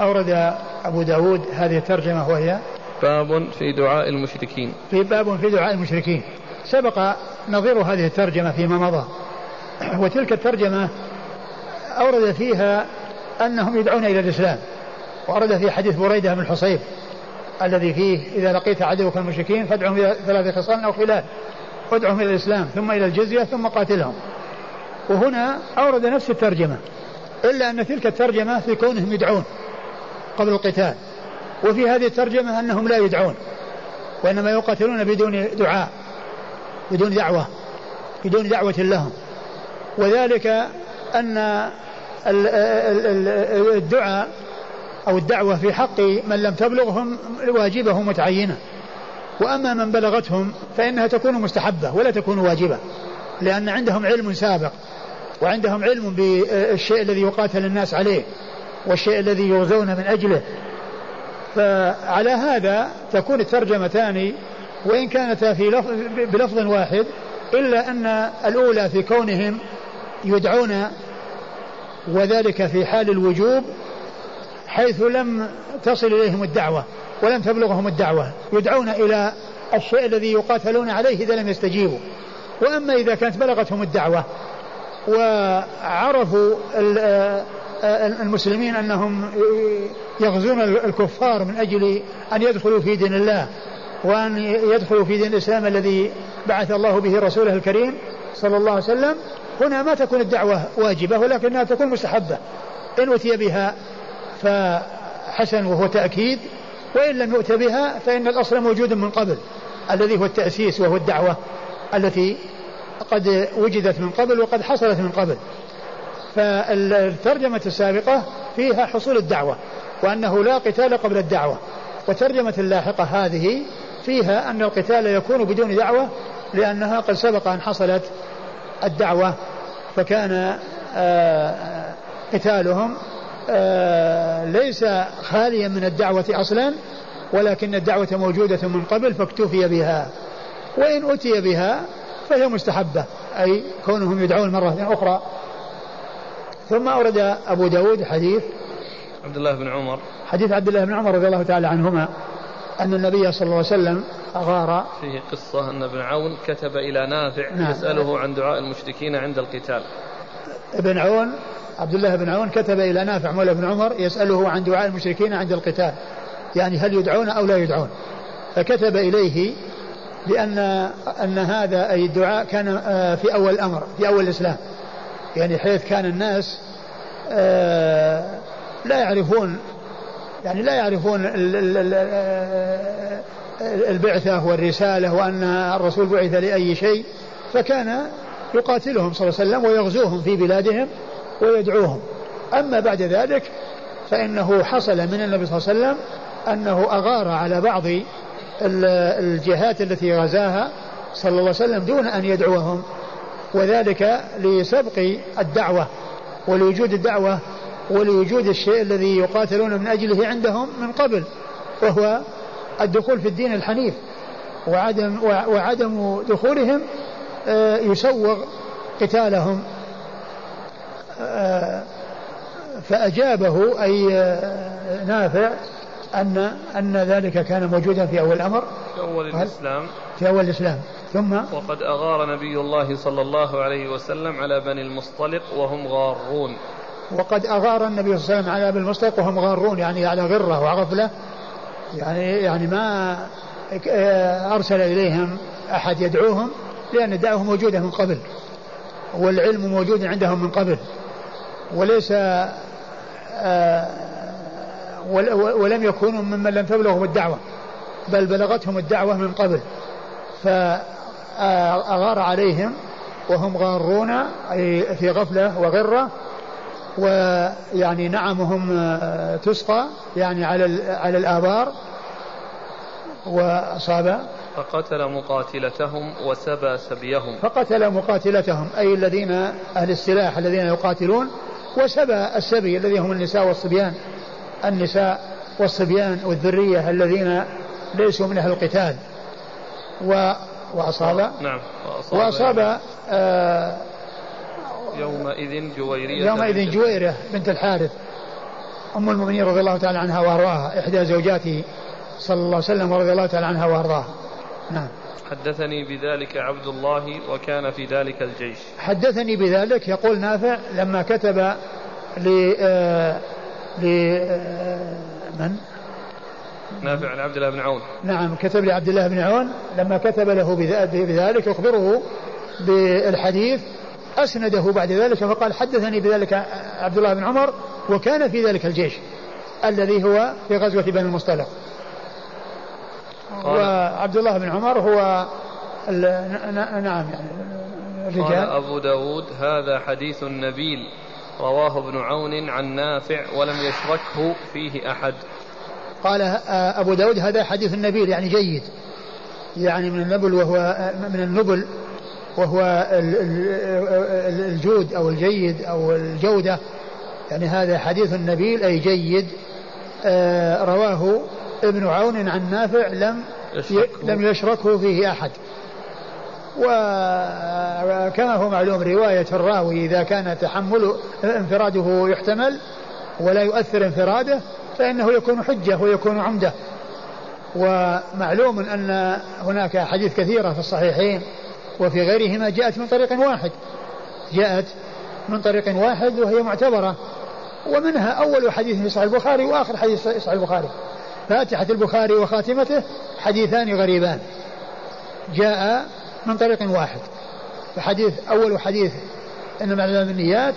أورد أبو داود هذه الترجمة وهي باب في دعاء المشركين. في باب في دعاء المشركين. سبق نظير هذه الترجمة فيما مضى. وتلك الترجمة أورد فيها أنهم يدعون إلى الإسلام. ورد في حديث بريدة بن الحصيب الذي فيه إذا لقيت عدوك المشركين فادعهم إلى ثلاث خصال أو خلال ادعهم إلى الإسلام ثم إلى الجزية ثم قاتلهم. وهنا أورد نفس الترجمة. إلا أن تلك الترجمة في كونهم يدعون قبل القتال. وفي هذه الترجمة أنهم لا يدعون وإنما يقاتلون بدون دعاء بدون دعوة بدون دعوة لهم. وذلك أن الدعاء أو الدعوة في حق من لم تبلغهم واجبة متعينة. وأما من بلغتهم فإنها تكون مستحبة ولا تكون واجبة لأن عندهم علم سابق. وعندهم علم بالشيء الذي يقاتل الناس عليه والشيء الذي يغزون من أجله. فعلى هذا تكون الترجمتان وإن كانتا في لفظ بلفظ واحد إلا أن الأولى في كونهم يدعون وذلك في حال الوجوب حيث لم تصل إليهم الدعوة ولم تبلغهم الدعوة. يدعون إلى الشيء الذي يقاتلون عليه إذا لم يستجيبوا. وأما إذا كانت بلغتهم الدعوة وعرفوا المسلمين أنهم يغزون الكفار من أجل أن يدخلوا في دين الله وأن يدخلوا في دين الإسلام الذي بعث الله به رسوله الكريم صلى الله عليه وسلم. هنا ما تكون الدعوة واجبة ولكنها تكون مستحبة. إن أتي بها فحسن وهو تأكيد وإن لم يؤت بها فإن الأصل موجود من قبل الذي هو التأسيس وهو الدعوة التي قد وجدت من قبل وقد حصلت من قبل. فالترجمة السابقة فيها حصول الدعوة وأنه لا قتال قبل الدعوة. وترجمة اللاحقة هذه فيها أن القتال يكون بدون دعوة لأنها قد سبق أن حصلت الدعوة فكان آه، قتالهم آه، ليس خاليا من الدعوة أصلا ولكن الدعوة موجودة من قبل فاكتفي بها. وإن أتي بها فهي مستحبة أي كونهم يدعون مرة أخرى. ثم أورد أبو داود حديث عبد الله بن عمر. حديث عبد الله بن عمر رضي الله تعالى عنهما أن النبي صلى الله عليه وسلم أغار. فيه قصة أن ابن عون كتب إلى نافع نعم يسأله عن دعاء المشركين عند القتال. ابن عون عبد الله بن عون كتب إلى نافع مولى بن عمر يسأله عن دعاء المشركين عند القتال. يعني هل يدعون أو لا يدعون. فكتب إليه بأن أن هذا أي الدعاء كان آه، في أول الأمر في أول الإسلام. يعني حيث كان الناس آه، لا يعرفون يعني لا يعرفون البعثة والرسالة وأن الرسول بعث لأي شيء فكان يقاتلهم صلى الله عليه وسلم ويغزوهم في بلادهم ويدعوهم. أما بعد ذلك فإنه حصل من النبي صلى الله عليه وسلم أنه أغار على بعض الجهات التي غزاها صلى الله عليه وسلم دون أن يدعوهم وذلك لسبق الدعوة ولوجود الدعوة ولوجود الشيء الذي يقاتلون من أجله عندهم من قبل وهو الدخول في الدين الحنيف وعدم وعدم دخولهم آه، يسوغ قتالهم. آه، فأجابه أي آه، نافع أن أن ذلك كان موجودا في أول الأمر. في أول الإسلام. في أول الإسلام. ثم وقد أغار نبي الله صلى الله عليه وسلم على بني المصطلق وهم غارون. وقد أغار النبي صلى الله عليه وسلم على بني المصطلق وهم غارون يعني على غرة وغفلة يعني يعني ما أرسل إليهم أحد يدعوهم لأن الدعوة موجودة من قبل والعلم موجود عندهم من قبل وليس آه، ولم يكونوا ممن لم تبلغهم الدعوة بل بلغتهم الدعوة من قبل. فأغار عليهم وهم غارون أي في غفلة وغرة ويعني نعمهم تسقى يعني على على الآبار. وأصاب. فقتل مقاتلتهم وسبى سبيهم. فقتل مقاتلتهم أي الذين أهل السلاح الذين يقاتلون وسبى السبي الذي هم النساء والصبيان. النساء والصبيان والذرية الذين ليسوا من أهل القتال. و وأصاب نعم وأصاب, وأصاب آه يومئذ جويرية يومئذ جويرة بنت الحارث. أم المؤمنين رضي الله تعالى عنها وأرضاها إحدى زوجاته صلى الله عليه وسلم ورضي الله تعالى عنها وأرضاها. نعم. حدثني بذلك عبد الله وكان في ذلك الجيش. حدثني بذلك يقول نافع لما كتب ل آه، ل آه، من؟ نافع عن عبد الله بن عون. نعم كتب لعبد الله بن عون لما كتب له بذلك يخبره بالحديث أسنده بعد ذلك فقال حدثني بذلك عبد الله بن عمر وكان في ذلك الجيش الذي هو في غزوة بني المصطلق. وعبد الله بن عمر هو نعم يعني الرجال. قال أبو داود هذا حديث نبيل. رواه ابن عون عن نافع ولم يشركه فيه أحد. قال أبو داود هذا حديث نبيل يعني جيد. يعني من النبل وهو من النبل وهو الجود أو الجيد أو الجودة. يعني هذا حديث نبيل أي جيد. آه، رواه ابن عون عن نافع لم لم يشركه فيه أحد. وكما هو معلوم رواية الراوي إذا كان تحمل انفراده يحتمل ولا يؤثر انفراده فإنه يكون حجة ويكون عمدة. ومعلوم أن هناك حديث كثيرة في الصحيحين وفي غيرهما جاءت من طريق واحد. جاءت من طريق واحد وهي معتبرة. ومنها أول حديث في صحيح البخاري وآخر حديث في صحيح البخاري. فاتحة البخاري وخاتمته حديثان غريبان. جاء من طريق واحد. فحديث أول حديث إنما الأعمال بالنيات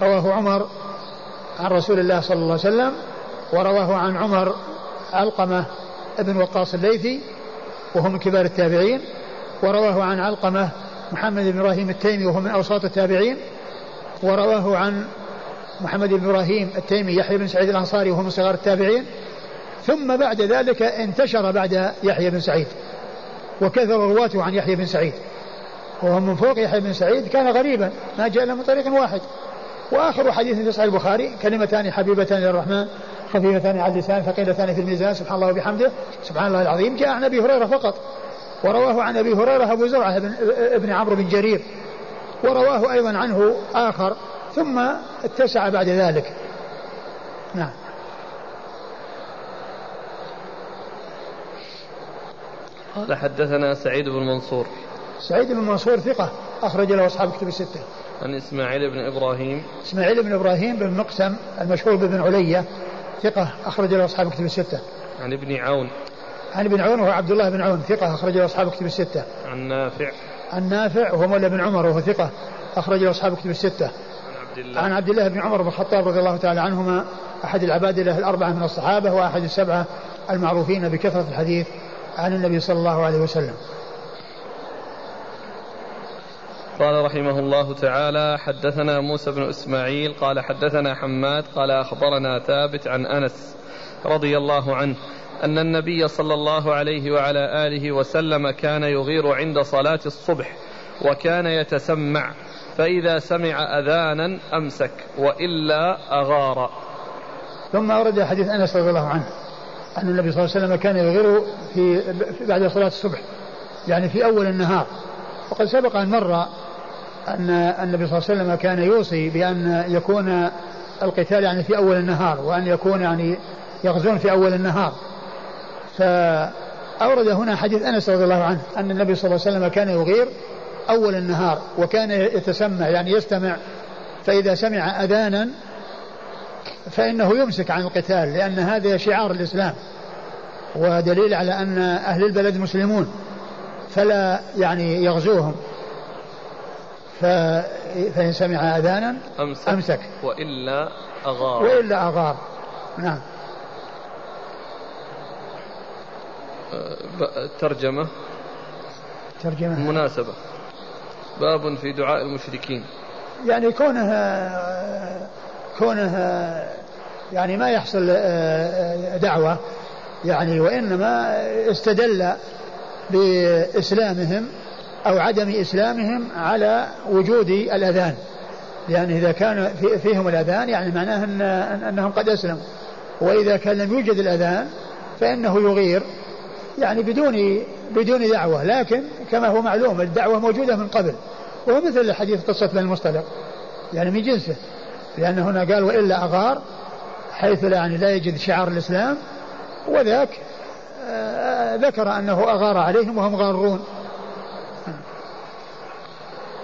رواه عمر عن رسول الله صلى الله عليه وسلم ورواه عن عمر علقمة ابن وقاص الليثي وهو من كبار التابعين ورواه عن علقمة محمد بن إبراهيم التيمي وهو من أوساط التابعين ورواه عن محمد بن إبراهيم التيمي يحيى بن سعيد الأنصاري وهو من صغار التابعين. ثم بعد ذلك انتشر بعد يحيى بن سعيد. وكثر رواته عن يحيى بن سعيد؟ وهو من فوق يحيى بن سعيد كان غريبا ما جاء إلا من طريق واحد. وآخر حديث في صحيح البخاري كلمتان حبيبتان للرحمن خفيفتان على اللسان ثقيلتان في الميزان سبحان الله وبحمده سبحان الله العظيم. جاء عن أبي هريرة فقط ورواه عن أبي هريرة أبو زرعة بن ابن عمرو بن جرير ورواه أيضا عنه آخر ثم اتسع بعد ذلك. نعم. قال حدثنا سعيد بن منصور. سعيد بن منصور ثقة أخرج له أصحاب كتب الستة. عن إسماعيل بن إبراهيم. إسماعيل بن إبراهيم بن مقسم المشهور بابن علية ثقة أخرج له أصحاب كتب الستة. عن ابن عون. عن ابن عون وهو عبد الله بن عون ثقة أخرج له أصحاب كتب الستة. عن نافع. عن نافع وهو مولى بن عمر وهو ثقة أخرج له أصحاب كتب الستة. عن عبد الله. عن عبد الله بن عمر بن الخطاب رضي الله تعالى عنهما أحد العباد له الأربعة من الصحابة وأحد السبعة المعروفين بكثرة الحديث عن النبي صلى الله عليه وسلم. قال رحمه الله تعالى حدثنا موسى بن إسماعيل قال حدثنا حماد قال أخبرنا ثابت عن أنس رضي الله عنه أن النبي صلى الله عليه وعلى آله وسلم كان يغير عند صلاة الصبح وكان يتسمع فإذا سمع أذانا أمسك وإلا أغار. ثم ورد حديث أنس رضي الله عنه. أن النبي صلى الله عليه وسلم كان يغير في بعد صلاة الصبح يعني في أول النهار. وقد سبق أن مر أن النبي صلى الله عليه وسلم كان يوصي بأن يكون القتال يعني في أول النهار وأن يكون يعني يغزون في أول النهار. فأورد هنا حديث أنس رضي الله عنه أن النبي صلى الله عليه وسلم كان يغير أول النهار وكان يتسمع يعني يستمع. فإذا سمع أذانا فإنه يمسك عن القتال لأن هذا شعار الإسلام ودليل على أن أهل البلد مسلمون فلا يعني يغزوهم. فإن سمع أذانا أمسك, أمسك. وإلا أغار. وإلا أغار. نعم. أه، ترجمة. ترجمة. مناسبة. باب في دعاء المشركين. يعني كونه كونه يعني ما يحصل دعوة يعني وإنما استدل بإسلامهم أو عدم إسلامهم على وجود الأذان. لأن إذا كان فيهم الأذان يعني معناه أن أنهم قد أسلموا. وإذا كان لم يوجد الأذان فإنه يغير يعني بدون بدون دعوة. لكن كما هو معلوم الدعوة موجودة من قبل. وهو مثل الحديث قصة بن المصطلق يعني من جنسه. لأن هنا قال وإلا أغار حيث لا يعني لا يجد شعار الإسلام وذاك آه، ذكر أنه أغار عليهم وهم غارون.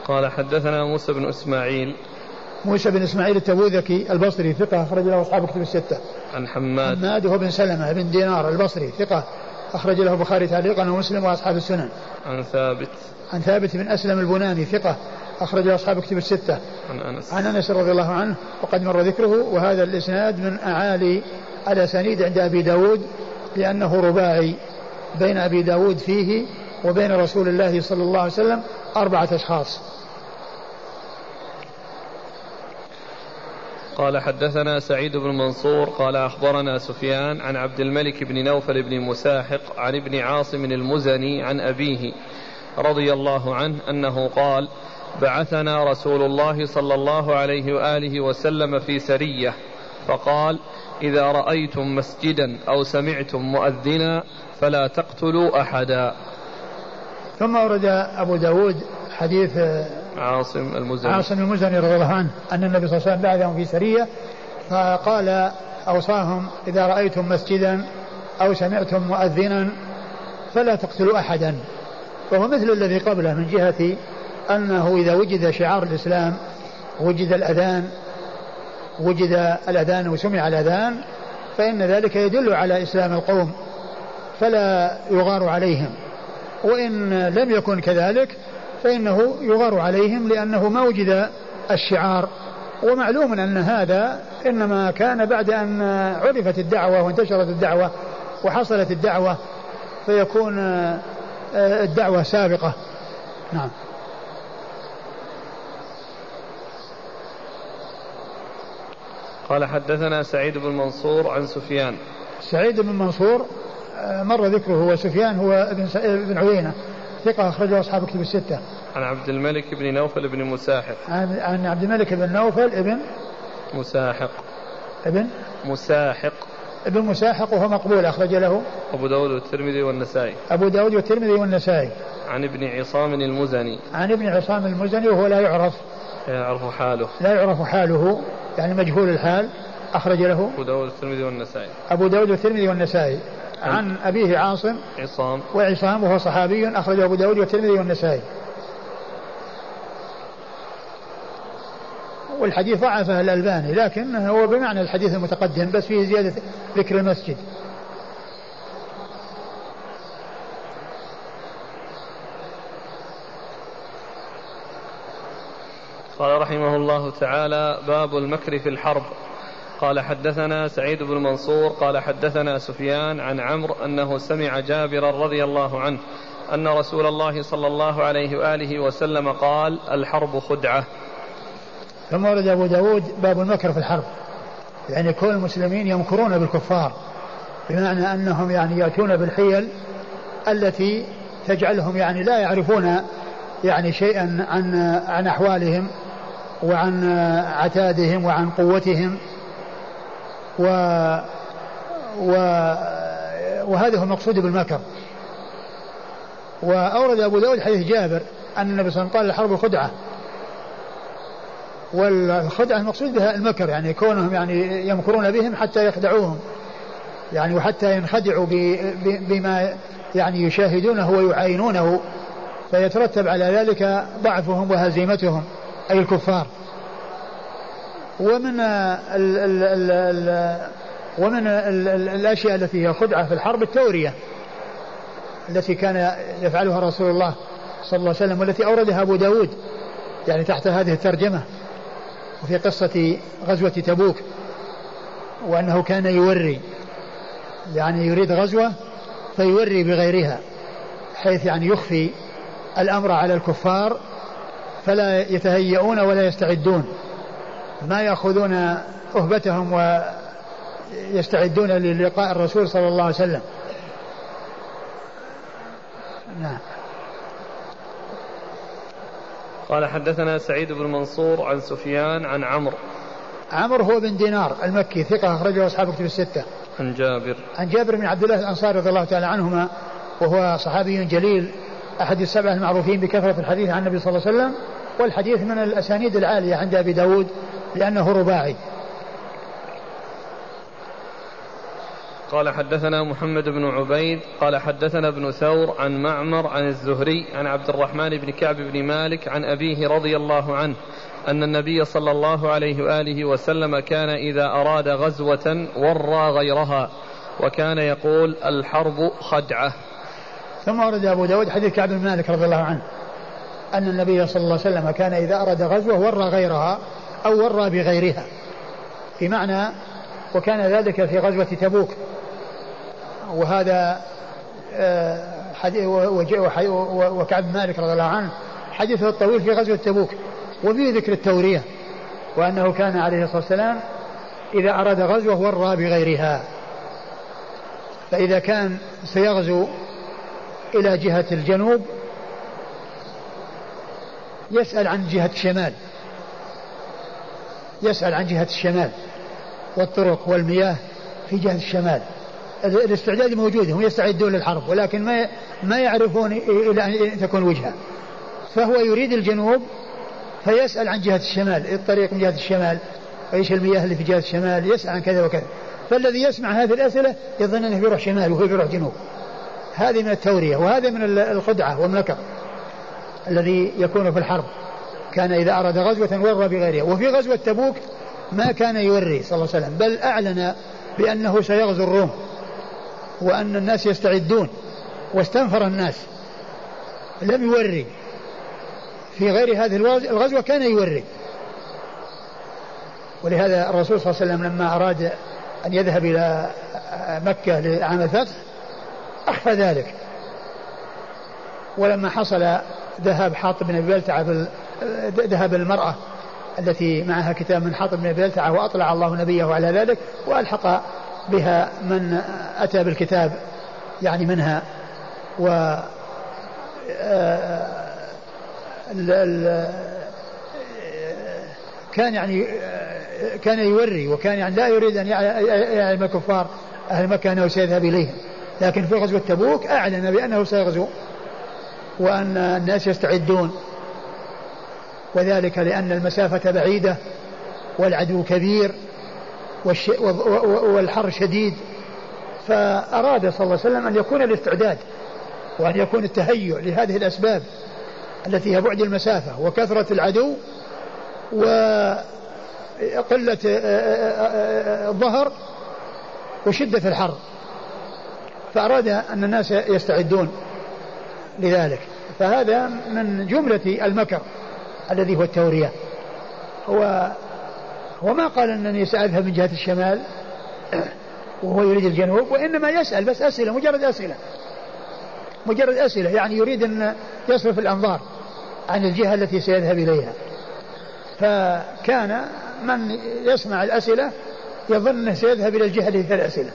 قال حدثنا موسى بن إسماعيل. موسى بن إسماعيل التبوذكي البصري ثقة أخرج له أصحاب كتب الستة. عن حماد. حماد هو بن سلمة بن دينار البصري ثقة أخرج له البخاري تعليقا ومسلم وأصحاب السنن. عن ثابت. عن ثابت بن أسلم البناني ثقة أخرجه أصحاب كتب الستة. عن أنس. عن أنس رضي الله عنه وقد مر ذكره وهذا الإسناد من أعالي الأسانيد عند أبي داود لأنه رباعي بين أبي داود فيه وبين رسول الله صلى الله عليه وسلم أربعة أشخاص. قال حدثنا سعيد بن منصور قال أخبرنا سفيان عن عبد الملك بن نوفل بن مساحق عن ابن عاصم المزني عن أبيه رضي الله عنه أنه قال بعثنا رسول الله صلى الله عليه وآله وسلم في سرية فقال إذا رأيتم مسجدا أو سمعتم مؤذنا فلا تقتلوا أحدا. ثم ورد أبو داود حديث عاصم المزني. عاصم المزني رضي الله عنه أن النبي صلى الله عليه وسلم بعثهم في سرية فقال أوصاهم إذا رأيتم مسجدا أو سمعتم مؤذنا فلا تقتلوا أحدا. وهو مثل الذي قبله من جهة أنه إذا وجد شعار الإسلام وجد الأذان وجد الأذان وسمع الأذان فإن ذلك يدل على إسلام القوم فلا يغار عليهم. وإن لم يكن كذلك فإنه يغار عليهم لأنه ما وجد الشعار. ومعلوم أن هذا إنما كان بعد أن عرفت الدعوة وانتشرت الدعوة وحصلت الدعوة فيكون الدعوة سابقة. نعم. قال حدثنا سعيد بن منصور عن سفيان سعيد بن منصور مر ذكره وسفيان هو ابن ابن عيينة ثقة أخرجه أصحاب كتب الستة. عن عبد الملك بن نوفل بن مساحق. عن, عن عبد الملك بن نوفل ابن مساحق. ابن مساحق. ابن مساحق وهو مقبول أخرج له أبو داود والترمذي والنسائي. أبو داود والترمذي والنسائي. عن ابن عصام المزني. عن ابن عصام المزني وهو لا يعرف. لا يعرف حاله. لا يعرف حاله يعني مجهول الحال أخرج له أبو داود والترمذي والنسائي. أبو داود والترمذي والنسائي. عن أبيه عاصم عصام وعصام وهو صحابي أخرجه أبو داود والترمذي والنسائي والحديث ضعفه الألباني لكن هو بمعنى الحديث المتقدم بس فيه زيادة ذكر المسجد قال رحمه الله تعالى باب المكر في الحرب. قال حدثنا سعيد بن منصور قال حدثنا سفيان عن عمرو أنه سمع جابرا رضي الله عنه أن رسول الله صلى الله عليه وآله وسلم قال الحرب خدعة. ثم ورد أبو داود باب المكر في الحرب. يعني كل المسلمين يمكرون بالكفار بمعنى أنهم يعني يأتون بالحيل التي تجعلهم يعني لا يعرفون يعني شيئا عن عن أحوالهم. وعن عتادهم وعن قوتهم و, و وهذا هو المقصود بالمكر وأورد أبو داود حديث جابر أن النبي صلى الله عليه وسلم قال الحرب خدعة. والخدعة المقصود بها المكر يعني كونهم يعني يمكرون بهم حتى يخدعوهم. يعني وحتى ينخدعوا بما يعني يشاهدونه ويعاينونه. فيترتب على ذلك ضعفهم وهزيمتهم. أي الكفار. ومن ال ال ال ال ومن ال ال الأشياء التي هي خدعة في الحرب التورية التي كان يفعلها رسول الله صلى الله عليه وسلم والتي أوردها أبو داود يعني تحت هذه الترجمة وفي قصة غزوة تبوك وأنه كان يوري يعني يريد غزوة فيوري بغيرها حيث يعني يخفي الأمر على الكفار فلا يتهيئون ولا يستعدون. ما يأخذون أهبتهم ويستعدون للقاء الرسول صلى الله عليه وسلم. نعم. قال حدثنا سعيد بن منصور عن سفيان عن عمرو. عمرو هو بن دينار المكي ثقة أخرجه أصحاب كتب الستة. عن جابر. عن جابر بن عبد الله الأنصاري رضي الله تعالى عنهما وهو صحابي جليل أحد السبعة المعروفين بكثرة الحديث عن النبي صلى الله عليه وسلم والحديث من الأسانيد العالية عند أبي داود لأنه رباعي. قال حدثنا محمد بن عبيد قال حدثنا ابن ثور عن معمر عن الزهري عن عبد الرحمن بن كعب بن مالك عن أبيه رضي الله عنه أن النبي صلى الله عليه وآله وسلم كان إذا أراد غزوة ورى غيرها وكان يقول الحرب خدعة. ثم ورد أبو داود حديث كعب بن مالك رضي الله عنه أن النبي صلى الله عليه وسلم كان إذا أراد غزوة ورى غيرها أو ورى بغيرها. في معنى وكان ذلك في غزوة تبوك. وهذا آه، وكعب مالك رضي الله عنه حديثه الطويل في غزوة تبوك وفيه ذكر التورية وأنه كان عليه الصلاة والسلام إذا أراد غزوة ورى بغيرها. فإذا كان سيغزو إلى جهة الجنوب يسأل عن جهة الشمال يسأل عن جهة الشمال والطرق والمياه في جهة الشمال. الاستعداد موجود هم يستعدون للحرب ولكن ما ما يعرفون إلى أن تكون وجهة. فهو يريد الجنوب فيسأل عن جهة الشمال الطريق من جهة الشمال إيش المياه اللي في جهة الشمال يسأل عن كذا وكذا. فالذي يسمع هذه الأسئلة يظن أنه بيروح شمال وهو بيروح جنوب. هذه من التورية وهذا من الخدعة والمكر الذي يكون في الحرب. كان إذا أراد غزوة ورى بغيرها. وفي غزوة تبوك ما كان يوري صلى الله عليه وسلم بل أعلن بأنه سيغزو الروم وأن الناس يستعدون واستنفر الناس. لم يوري. في غير هذه الغزوة كان يوري. ولهذا الرسول صلى الله عليه وسلم لما أراد أن يذهب إلى مكة لعام الفتح أخفى ذلك ولما حصل ذهاب حاطب بن أبي بلتعة ذهب المرأة التي معها كتاب من حاطب بن أبي بلتعة وأطلع الله نبيه على ذلك وألحق بها من أتى بالكتاب يعني منها و آه، كان يعني كان يوري وكان يعني لا يريد ان يعلم الكفار أهل مكه انه سيذهب اليهم لكن في غزوه تبوك اعلن بانه سيغزو وان الناس يستعدون وذلك لأن المسافه بعيده والعدو كبير والحر شديد فأراد صلى الله عليه وسلم أن يكون الاستعداد وأن يكون التهيؤ لهذه الأسباب التي هي بعد المسافة وكثرة العدو وقلة الظهر وشدة الحر فأراد أن الناس يستعدون لذلك. فهذا من جملة المكر الذي هو التورية. هو وما قال أنني سأذهب من جهة الشمال وهو يريد الجنوب وإنما يسأل بس أسئلة مجرد أسئلة. مجرد أسئلة يعني يريد أن يصرف الأنظار عن الجهة التي سيذهب إليها. فكان من يسمع الأسئلة يظن أنه سيذهب إلى الجهة التي فيها الأسئلة.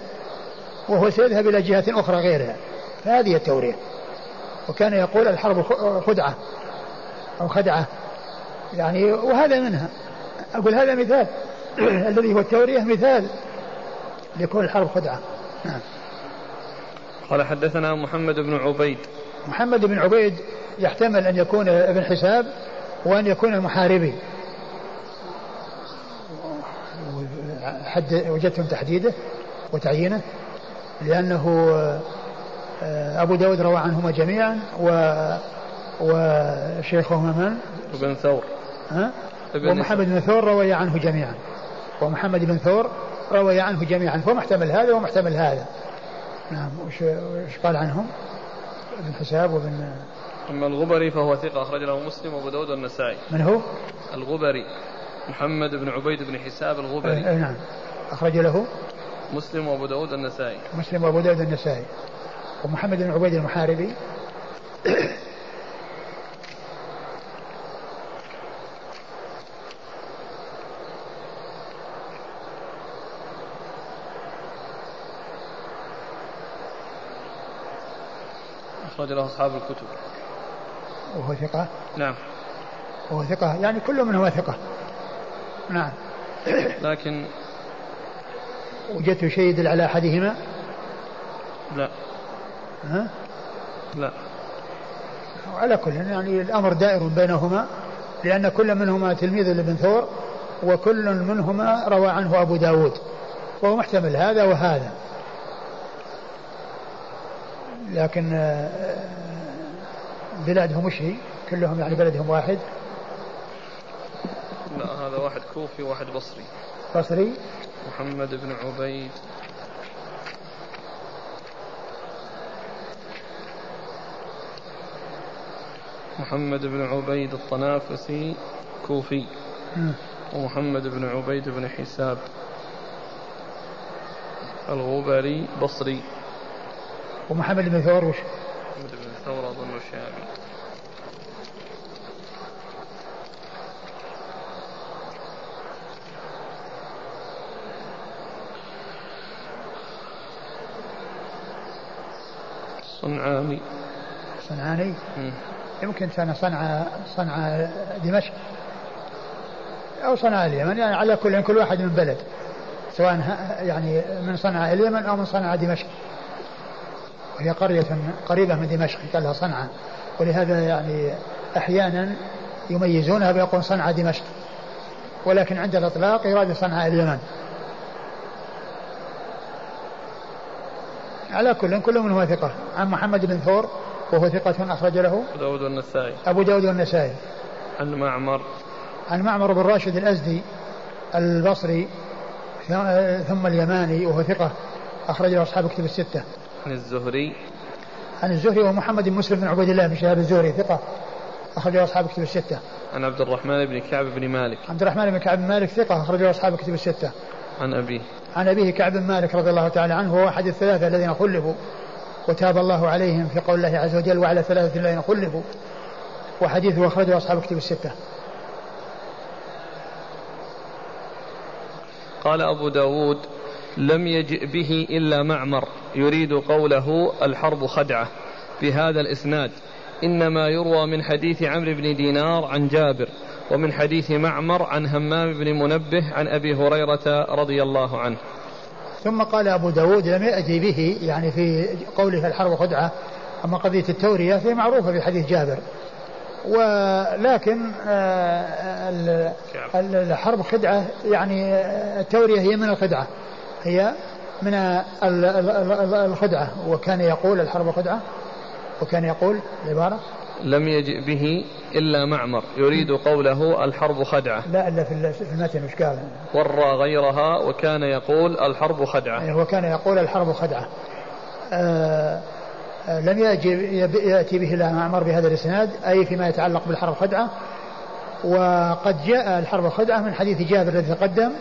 وهو سيذهب إلى جهة أخرى غيرها. فهذه التورية وكان يقول الحرب خدعة. أو خدعة. يعني وهذا منها. أقول هذا مثال. الذي هو التورية مثال لكون الحرب خدعة. نعم. قال حدثنا محمد بن عبيد. محمد بن عبيد يحتمل أن يكون ابن حساب وأن يكون المحاربي. حد وجدتم تحديده وتعيينه؟ لأنه آه، أبو داود روى عنهما جميعا و وشيخهما من؟ ابن ثور. ها؟ ومحمد بن ثور روي عنه جميعا. ومحمد بن ثور روي عنه جميعا. فمحتمل هذا ومحتمل هذا. نعم وش, وش قال عنهم؟ ابن حساب وابن أما الغبري فهو ثقة أخرج له مسلم وأبو داود والنسائي. من هو؟ الغبري محمد بن عبيد بن حساب الغبري. أي نعم. أخرج له؟ مسلم وأبو داود النسائي. مسلم وأبو داود النسائي. ومحمد بن عبيد المحاربي. أخرج له أصحاب الكتب. وهو ثقة؟ نعم. وهو ثقة. يعني كل من هو ثقة. نعم. لكن وجدت شيء يدل على أحدهما؟ لا. ها؟ لا. على كل يعني الأمر دائر بينهما لأن كل منهما تلميذ لابن ثور وكل منهما روى عنه أبو داود. وهو محتمل هذا وهذا. لكن آه، بلادهم وش هي؟ كلهم يعني بلدهم واحد؟ لا هذا واحد كوفي وواحد بصري. بصري؟ محمد بن عبيد. محمد بن عبيد الطنافسي كوفي. ومحمد بن عبيد بن حساب. الغبري بصري. ومحمد بن ثور وش؟ محمد بن ثور أظن شامي صنعاني صنعاني يمكن كان صنع صنع دمشق أو صنع اليمن يعني على كل كل واحد من بلد سواء يعني من صنعاء اليمن أو من صنعاء دمشق. وهي قرية قريبة من دمشق قال لها صنعاء. ولهذا يعني أحيانا يميزونها بيقول صنعاء دمشق. ولكن عند الإطلاق يراد صنعاء اليمن. على كل كل منهما ثقة. عن محمد بن ثور وهو ثقة أخرج له. أبو داود والنسائي. أبو داود والنسائي. عن معمر. عن معمر بن راشد الأزدي البصري ثم اليماني وهو ثقة أخرج له أصحاب كتب الستة. عن الزهري. عن الزهري ومحمد بن مسلم بن عبيد الله بن شهاب الزهري ثقة أخرج له أصحاب كتب الستة. عن عبد الرحمن بن كعب بن مالك. عبد الرحمن بن كعب بن مالك ثقة أخرج له أصحاب كتب الستة. عن أبيه. عن أبيه كعب بن مالك رضي الله تعالى عنه وهو أحد الثلاثة الذين خلفوا. وتاب الله عليهم في قول الله عز وجل وعلى ثلاثة الذين خلفوا. وحديثه أخرجه أصحاب كتب الستة. قال أبو داود لم يجئ به إلا معمر يريد قوله الحرب خدعة. بهذا الإسناد إنما يروى من حديث عمرو بن دينار عن جابر. ومن حديث معمر عن همام بن منبه عن أبي هريرة رضي الله عنه. ثم قال أبو داود لم يأتي به يعني في قوله الحرب خدعة أما قضية التورية فهي معروفة في حديث جابر. ولكن آه، الحرب خدعة يعني التورية هي من الخدعة. هي من الخدعة. وكان يقول الحرب خدعة وكان يقول العبارة لم يجئ به إلا معمر يريد قوله الحرب خدعة. لا إلا في المتن وش قال؟ ورى غيرها وكان يقول الحرب خدعة. وكان يقول الحرب خدعة. آه لم يأتي به إلا معمر بهذا الإسناد أي فيما يتعلق بالحرب خدعة. وقد جاء الحرب خدعة من حديث جابر الذي تقدم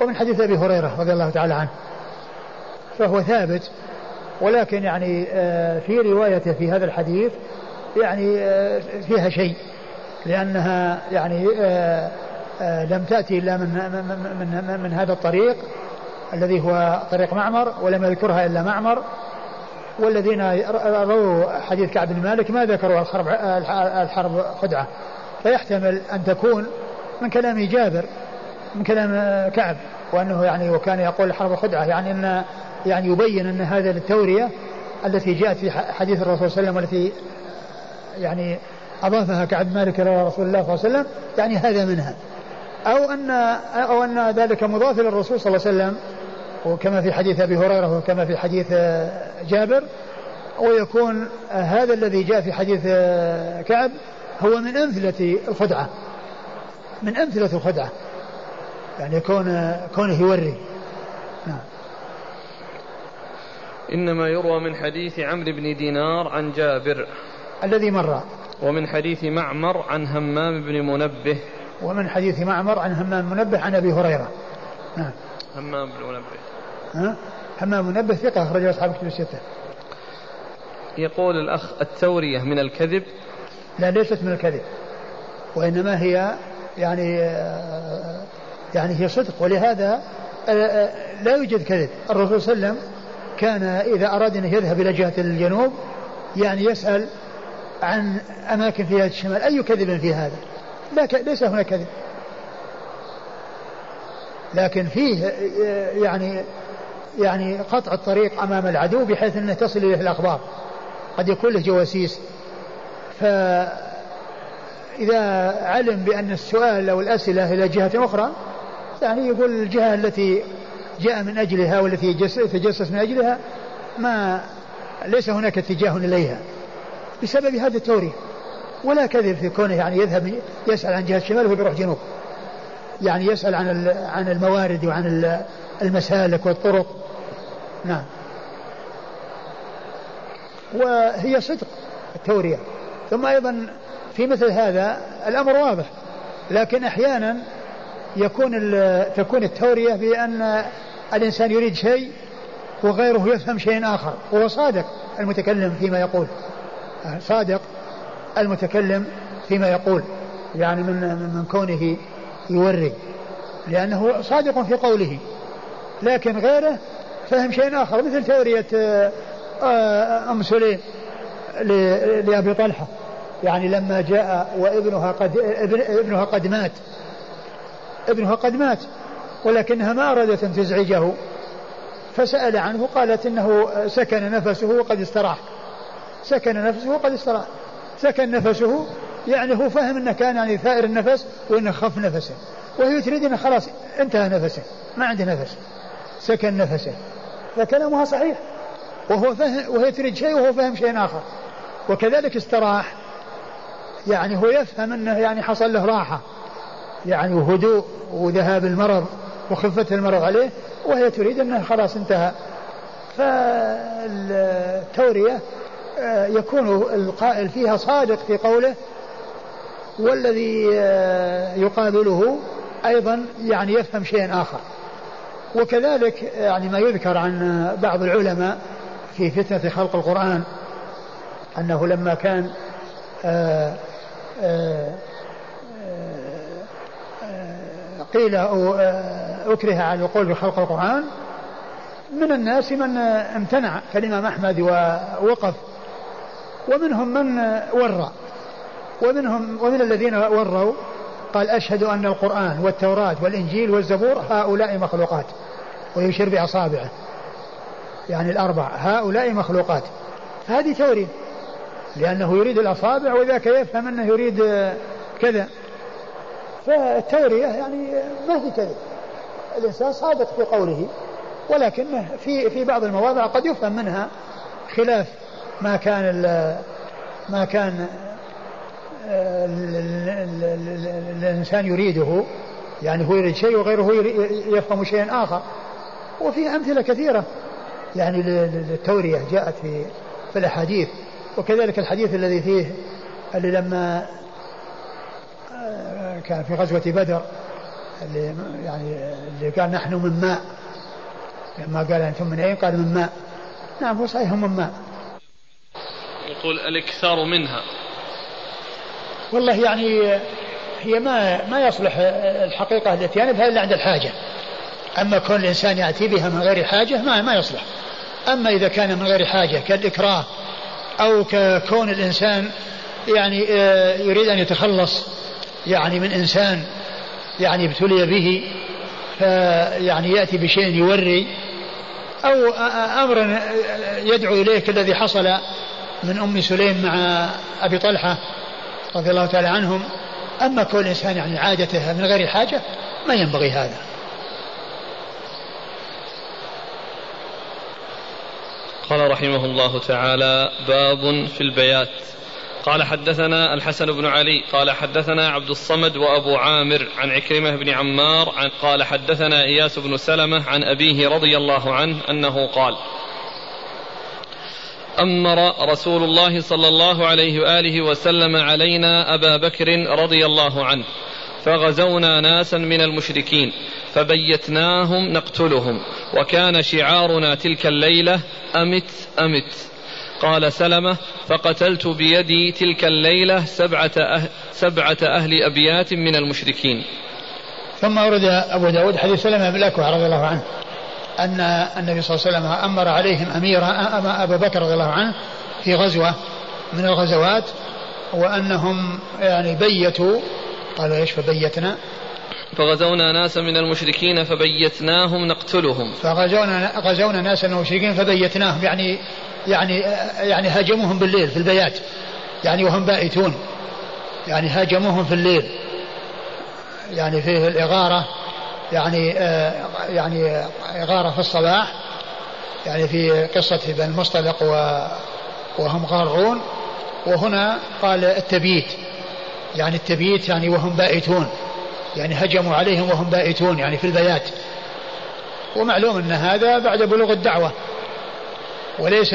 ومن حديث أبي هريرة رضي الله تعالى عنه. فهو ثابت ولكن يعني آه، في روايته في هذا الحديث يعني آه، فيها شيء لأنها يعني آه، لم تأتي إلا من, من, من, من هذا الطريق الذي هو طريق معمر ولم يذكرها إلا معمر. والذين رووا حديث كعب بن مالك ما ذكروا الحرب الحرب خدعة. فيحتمل أن تكون من كلام جابر من كلام كعب وأنه يعني وكان يقول الحرب خدعة يعني أن يعني يبين أن هذا التورية التي جاءت في حديث الرسول صلى الله عليه وسلم والتي يعني أضافها كعب مالك إلى رسول الله صلى الله عليه وسلم يعني هذا منها. أو أن أو أن ذلك مضاف للرسول صلى الله عليه وسلم وكما في حديث أبي هريرة وكما في حديث جابر ويكون هذا الذي جاء في حديث كعب هو من أمثلة الخدعة. من أمثلة الخدعة. يعني كون كونه يوري نعم. إنما يروى من حديث عمرو بن دينار عن جابر. الذي مر. ومن حديث معمر عن همام بن منبه. ومن حديث معمر عن همام منبه عن أبي هريرة. نعم. همام بن منبه. ها؟ همام منبه ثقة أخرجه أصحاب كتب الستة. يقول الأخ التورية من الكذب. لا ليست من الكذب. وإنما هي يعني يعني هي صدق. ولهذا لا يوجد كذب. الرسول صلى الله عليه وسلم كان إذا أراد أن يذهب إلى جهة الجنوب يعني يسأل عن أماكن في جهة الشمال. أي كذب في هذا؟ لا ك... ليس هناك كذب. لكن فيه يعني يعني قطع الطريق أمام العدو بحيث أنه تصل إليه الأخبار. قد يكون له جواسيس. فإذا علم بأن السؤال أو الأسئلة إلى جهة أخرى يعني يقول الجهة التي جاء من أجلها والتي يتجسس من أجلها ما ليس هناك اتجاه إليها. بسبب هذا التوريه ولا كذب في كونه يعني يذهب يسأل عن جهة الشمال وهو بيروح جنوب. يعني يسأل عن عن الموارد وعن المسالك والطرق. نعم. وهي صدق التورية. ثم أيضا في مثل هذا الأمر واضح. لكن أحيانا يكون تكون التورية بأن الإنسان يريد شيء وغيره يفهم شيء آخر. هو صادق المتكلم فيما يقول. صادق المتكلم فيما يقول يعني من من كونه يوري لأنه صادق في قوله. لكن غيره فهم شيء آخر مثل تورية آه، آه، أم سليم لأبي طلحة. يعني لما جاء وابنها قد ابن ابنها قد مات. ابنها قد مات ولكنها ما أرادت أن تزعجه. فسأل عنه قالت إنه سكن نفسه وقد استراح. سكن نفسه وقد استراح سكن نفسه يعني هو فهم إنه كان يعني ثائر النفس وإنه خف نفسه. وهي تريد إنه خلاص انتهى نفسه ما عنده نفس. سكن نفسه. فكلامها صحيح. وهو فهم وهي تريد شيء وهو فهم شيء آخر. وكذلك استراح. يعني هو يفهم إنه يعني حصل له راحة. يعني وهدوء وذهاب المرض وخفة المرض عليه وهي تريد إنه خلاص انتهى. فالتورية يكون القائل فيها صادق في قوله والذي آه، يقابله أيضا يعني يفهم شيئا آخر. وكذلك يعني ما يذكر عن بعض العلماء في فتنة خلق القرآن أنه لما كان آه، قيل أو أكره على القول بخلق القرآن من الناس من امتنع كالإمام أحمد ووقف ومنهم من ورى. ومنهم ومن الذين وروا قال أشهد أن القرآن والتوراة والإنجيل والزبور هؤلاء مخلوقات. ويشير بأصابعه. يعني الأربع هؤلاء مخلوقات. هذه توريد. لأنه يريد الأصابع وذاك يفهم أنه يريد كذا. فالتورية يعني ما في كذب الإنسان صادق في قوله ولكنه في في بعض المواضع قد يفهم منها خلاف. ما كان ما كان الإنسان يريده. يعني هو يريد شيء وغيره يفهم شيئا آخر. وفي أمثلة كثيرة. يعني للتورية جاءت في في الأحاديث. وكذلك الحديث الذي فيه اللي لما آه، كان في غزوة بدر اللي يعني اللي قال نحن من ماء. لما قال أنتم من أين؟ قال من ماء. نعم هو صحيح من ماء. يقول الإكثار منها. والله يعني هي ما ما يصلح الحقيقة التي بها إلا عند الحاجة. أما كون الإنسان يأتي بها من غير حاجة ما ما يصلح. أما إذا كان من غير حاجة كالإكراه أو ككون الإنسان يعني آه، يريد أن يتخلص يعني من إنسان يعني ابتلي به فيعني يأتي بشيء يوري أو أمر يدعو إليه كالذي حصل من أم سليم مع أبي طلحة رضي الله تعالى عنهم أما كل إنسان يعني عادته من غير حاجة ما ينبغي هذا. قال رحمه الله تعالى باب في البيات. قال حدثنا الحسن بن علي قال حدثنا عبد الصمد وأبو عامر عن عكرمة بن عمار عن قال حدثنا إياس بن سلمة عن أبيه رضي الله عنه أنه قال أمر رسول الله صلى الله عليه وآله وسلم علينا أبا بكر رضي الله عنه فغزونا ناسا من المشركين فبيتناهم نقتلهم وكان شعارنا تلك الليلة أمت أمت. قال سلمة فقتلت بيدي تلك الليلة سبعة أهل, سبعة أهل أبيات من المشركين. ثم أورد أبو داود حديث سلمة بن الأكوع رضي الله عنه. أن النبي صلى الله عليه وسلم أمر عليهم أميرا أبا بكر رضي الله عنه في غزوة من الغزوات وأنهم يعني بيتوا قالوا إيش فبيتنا؟ فغزونا ناسا من المشركين فبيتناهم نقتلهم. فغزونا غزونا ناسا من المشركين فبيتناهم يعني يعني يعني هاجموهم بالليل في البيات. يعني وهم بائتون. يعني هاجموهم في الليل. يعني فيه الإغارة. يعني آه يعني إغارة في الصباح يعني في قصة بن المصطلق وهم غارون وهنا قال التبييت يعني التبييت يعني وهم بائتون يعني هجموا عليهم وهم بائتون يعني في البيات. ومعلوم أن هذا بعد بلوغ الدعوة وليس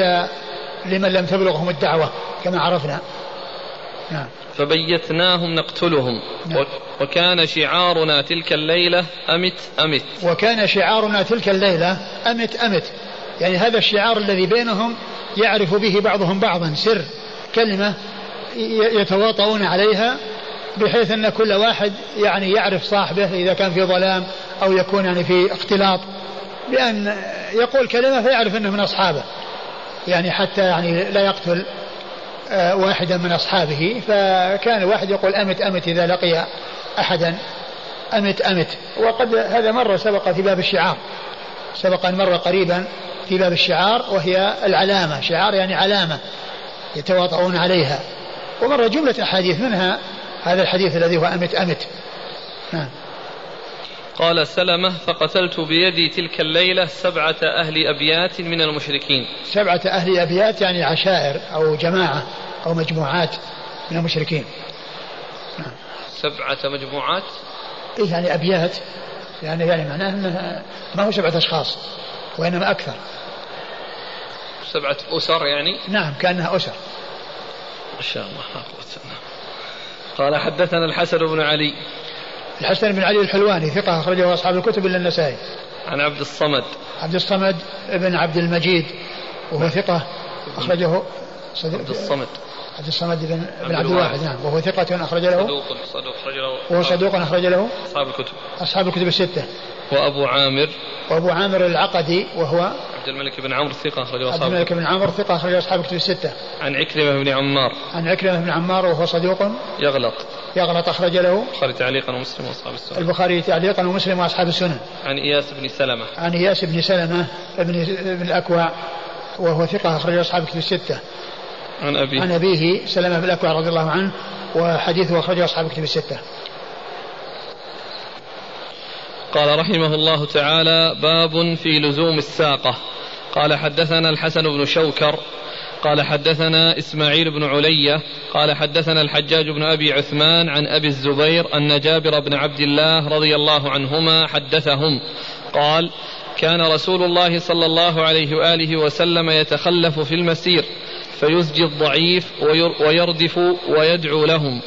لمن لم تبلغهم الدعوة كما عرفنا. نعم. فبيتناهم نقتلهم. نعم. وكان شعارنا تلك الليلة أمت أمت. وكان شعارنا تلك الليلة أمت أمت. يعني هذا الشعار الذي بينهم يعرف به بعضهم بعضا. سر كلمة يتواطؤون عليها بحيث أن كل واحد يعني يعرف صاحبه إذا كان في ظلام أو يكون يعني في اختلاط. بأن يقول كلمة فيعرف أنه من أصحابه. يعني حتى يعني لا يقتل واحدا من أصحابه فكان الواحد يقول أمت أمت إذا لقي أحدا. أمت أمت. وقد هذا مرة سبق في باب الشعار. سبق أن مر قريبا في باب الشعار وهي العلامة. شعار يعني علامة يتواطؤون عليها. ومر جملة أحاديث منها هذا الحديث الذي هو أمت أمت. نعم. قال سلمة فقتلت بيدي تلك الليلة سبعة أهل أبيات من المشركين. سبعة أهل أبيات يعني عشائر أو جماعة أو مجموعات من المشركين. سبعة مجموعات؟ إيه يعني أبيات. يعني يعني معناه أنه ما هو سبعة أشخاص وإنما أكثر. سبعة أسر يعني؟ نعم كأنها أسر. ما شاء الله قال حدثنا الحسن بن علي. الحسن بن علي الحلواني ثقة أخرجه أصحاب الكتب إلا النسائي. عن عبد الصمد. عبد الصمد بن عبد المجيد وهو ثقة أخرجه عبد الصمد. عبد الصمد بن عبد, عبد الواحد. نعم. وهو ثقة أخرج له. صدوق صدوق أخرج له. وهو صدوق أخرج له. أصحاب الكتب. أصحاب الكتب الستة. وأبو عامر. وأبو عامر العقدي وهو عبد الملك بن عمرو ثقة أخرج أصحاب عبد الملك بن عمرو ثقة أخرج أصحاب الكتب الستة. عن عكرمة بن عمار. عن عكرمة بن عمار وهو صدوق يغلط. يغلط أخرج له. البخاري تعليقا ومسلم وأصحاب السنن. البخاري تعليقا ومسلم وأصحاب السنن. عن إياس بن سلمة. عن إياس بن سلمة بن بن الأكوع وهو ثقة أخرج أصحاب الكتب الستة. عن أبيه. عن أبيه سلمة بن الأكوع رضي الله عنه وحديثه أخرجه أصحاب الكتب الستة. قال رحمه الله تعالى باب في لزوم الساقة. قال حدثنا الحسن بن شوكر. قال حدثنا إسماعيل بن علية. قال حدثنا الحجاج بن أبي عثمان عن أبي الزبير أن جابر بن عبد الله رضي الله عنهما حدثهم. قال كان رسول الله صلى الله عليه وآله وسلم يتخلف في المسير. فيزجي الضعيف ويردف ويدعو لهم.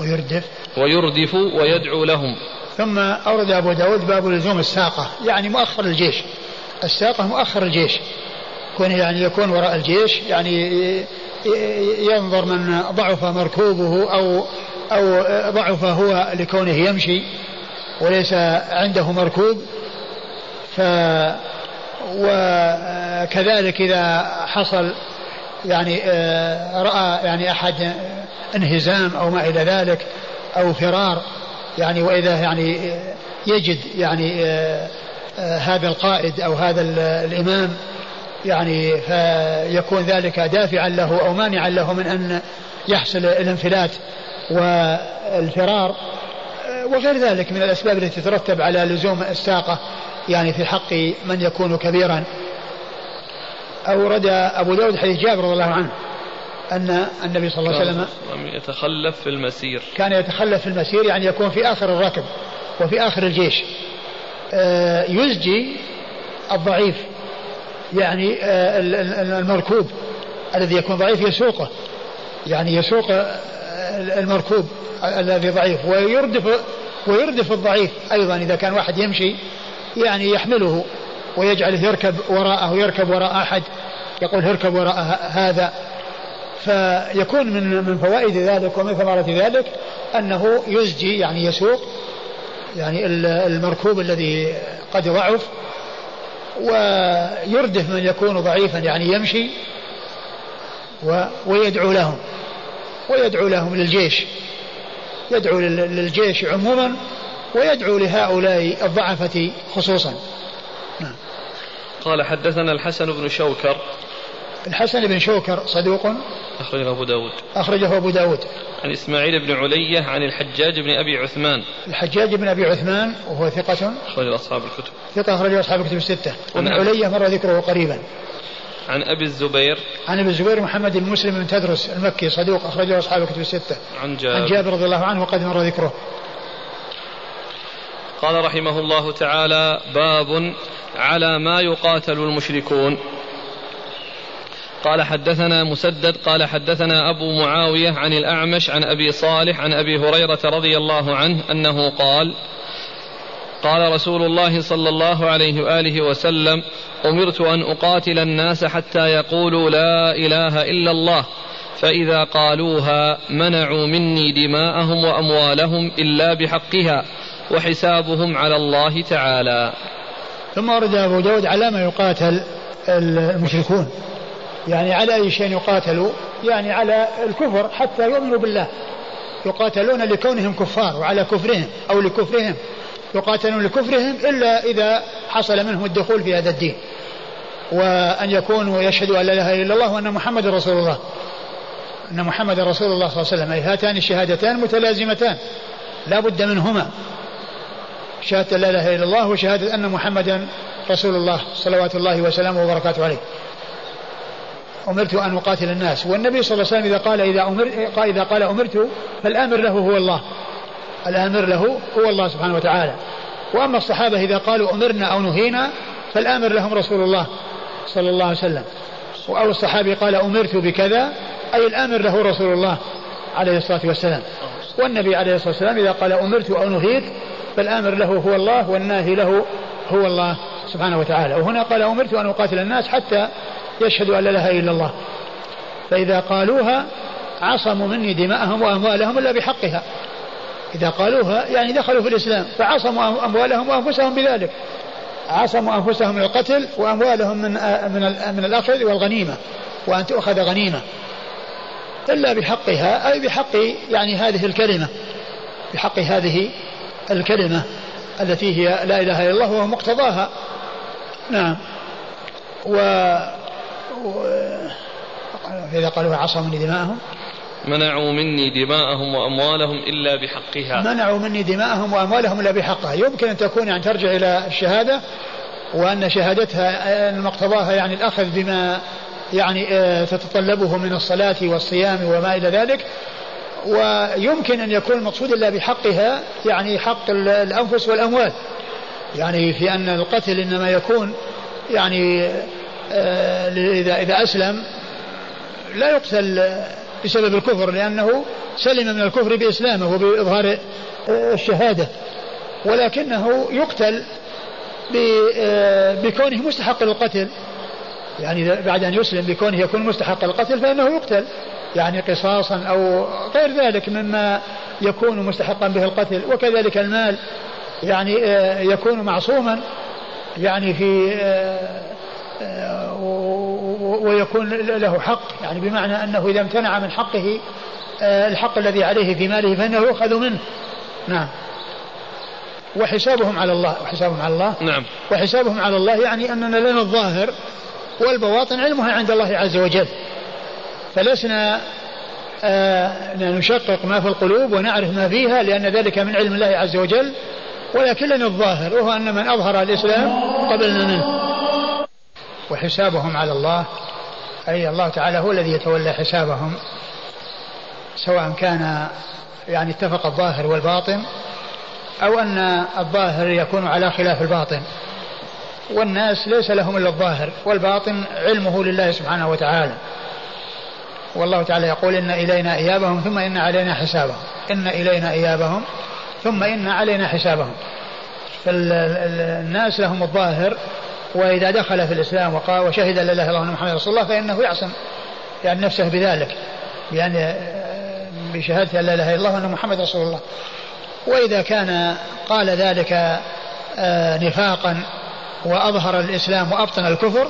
ويردف. ويردف ويدعو لهم. ثم أورد أبو داود باب لزوم الساقة. يعني مؤخر الجيش. الساقة مؤخر الجيش. كون يعني يكون وراء الجيش يعني ينظر من ضعف مركوبه أو أو ضعف هو لكونه يمشي وليس عنده مركوب. ف وكذلك إذا حصل يعني آه، رأى يعني أحد انهزام أو ما إلى ذلك أو فرار يعني وإذا يعني يجد يعني آه، آه، هذا القائد أو هذا الإمام يعني فيكون ذلك دافعا له أو مانعا له من أن يحصل الانفلات والفرار. وغير ذلك من الأسباب التي تترتب على لزوم الساقة يعني في حق من يكون كبيرا. أورد أبو داود حديث جابر رضي الله عنه أن النبي صلى الله عليه وسلم يتخلف في المسير. كان يتخلف في المسير يعني يكون في آخر الركب وفي آخر الجيش. آه، يزجي الضعيف يعني آه، المركوب الذي يكون ضعيف يسوقه يعني يسوق آه، المركوب الذي ضعيف ويردف ويردف الضعيف أيضا إذا كان واحد يمشي يعني يحمله. ويجعله يركب وراءه يركب وراء أحد يقول اركب وراء هذا فيكون من من فوائد ذلك ومن ثمرة ذلك أنه يزجي يعني يسوق يعني المركوب الذي قد ضعف ويردف من يكون ضعيفا يعني يمشي ويدعو لهم ويدعو لهم للجيش يدعو للجيش عموما ويدعو لهؤلاء الضعفة خصوصا. قال حدثنا الحسن بن شوكر. الحسن بن شوكر صدوق؟ أخرجه أبو داود. أخرجه أبو داود. عن إسماعيل بن علية عن الحجاج بن أبي عثمان. الحجاج بن أبي عثمان وهو ثقة؟ أخرج أصحاب الكتب. ثقة أخرج أصحاب الكتب الستة. ومن علية مر ذكره قريبا. عن أبي الزبير. عن أبي الزبير محمد بن مسلم بن تدرس المكي صدوق أخرجه أصحاب الكتب الستة. عن جابر. عن جابر رضي الله عنه وقد مر ذكره. قال رحمه الله تعالى باب على ما يقاتل المشركون. قال حدثنا مسدد قال حدثنا أبو معاوية عن الأعمش عن أبي صالح عن أبي هريرة رضي الله عنه أنه قال قال رسول الله صلى الله عليه وآله وسلم أمرت أن أقاتل الناس حتى يقولوا لا إله إلا الله فإذا قالوها منعوا مني دماءهم وأموالهم إلا بحقها. وحسابهم على الله تعالى. ثم ورد أبو داود على ما يقاتل المشركون. يعني على أي شيء يقاتلوا يعني على الكفر حتى يؤمنوا بالله. يقاتلون لكونهم كفار وعلى كفرهم أو لكفرهم. يقاتلون لكفرهم إلا إذا حصل منهم الدخول في هذا الدين. وأن يكونوا يشهدوا أن لا إله إلا الله وأن محمد رسول الله. أن محمد رسول الله صلى الله عليه وسلم. أي هاتان الشهادتان متلازمتان. لا بد منهما. شهادة لا إله إلا الله وشهادة أن محمدا رسول الله صلوات الله وسلامه وبركاته عليه. أمرت أن أقاتل الناس. والنبي صلى الله عليه وسلم إذا قال إذا أمر إذا قال أمرت فالآمر له هو الله. الآمر له هو الله سبحانه وتعالى. وأما الصحابة إذا قالوا أمرنا أو نهينا فالآمر لهم رسول الله صلى الله عليه وسلم. أو الصحابي قال أمرت بكذا أي الآمر له رسول الله عليه الصلاة والسلام. والنبي عليه الصلاة والسلام إذا قال أمرت أو نهيت فالآمر له هو الله والناهي له هو الله سبحانه وتعالى. وهنا قال أمرت أن أقاتل الناس حتى يشهدوا أن لا إله إلا الله. فإذا قالوها عصموا مني دماءهم وأموالهم إلا بحقها. إذا قالوها يعني دخلوا في الإسلام فعصموا أموالهم وأنفسهم بذلك. عصموا أنفسهم من القتل وأموالهم من من من الأخذ والغنيمة وأن تؤخذ غنيمة. إلا بحقها أي بحق يعني هذه الكلمة بحق هذه الكلمة التي هي لا إله إلا الله وهو مقتضاها. نعم. و, و... فإذا قالوا عصوا مني دماءهم. منعوا مني دماءهم وأموالهم إلا بحقها. منعوا مني دماءهم وأموالهم إلا بحقها. يمكن أن تكون يعني ترجع إلى الشهادة وأن شهادتها مقتضاها يعني الأخذ بما يعني آه، تتطلبه من الصلاة والصيام وما إلى ذلك. ويمكن أن يكون المقصود إلا بحقها يعني حق الأنفس والأموال. يعني في أن القتل إنما يكون يعني آه، إذا إذا أسلم لا يقتل بسبب الكفر لأنه سلم من الكفر بإسلامه وبإظهار الشهادة. ولكنه يقتل آه، بكونه مستحق للقتل. يعني بعد أن يسلم بكونه يكون مستحق للقتل فإنه يقتل. يعني قصاصا أو غير ذلك مما يكون مستحقا به القتل. وكذلك المال يعني آه، يكون معصوما يعني في ويكون له حق. يعني بمعنى أنه إذا امتنع من حقه آه، الحق الذي عليه في ماله فإنه يؤخذ منه. نعم. وحسابهم على الله. وحسابهم على الله؟ نعم. وحسابهم على الله يعني أننا لنا الظاهر والبواطن علمها عند الله عز وجل. فلسنا آه نشقق ما في القلوب ونعرف ما فيها لأن ذلك من علم الله عز وجل. ولكن الظاهر وهو أن من أظهر الإسلام قبلنا منه. وحسابهم على الله أي الله تعالى هو الذي يتولى حسابهم. سواء كان يعني اتفق الظاهر والباطن أو أن الظاهر يكون على خلاف الباطن. والناس ليس لهم إلا الظاهر والباطن علمه لله سبحانه وتعالى. والله تعالى يقول إن إلينا إيابهم ثم إن علينا حسابهم. إن إلينا إيابهم ثم إن علينا حسابهم. فالناس لهم الظاهر وإذا دخل في الإسلام وقال وشهد لا إله إلا الله محمد رسول الله فإنه يعصم يعني نفسه بذلك يعني بشهادة لا إله إلا الله وأن محمد رسول الله. وإذا كان قال ذلك آه، نفاقا وأظهر الإسلام وأبطن الكفر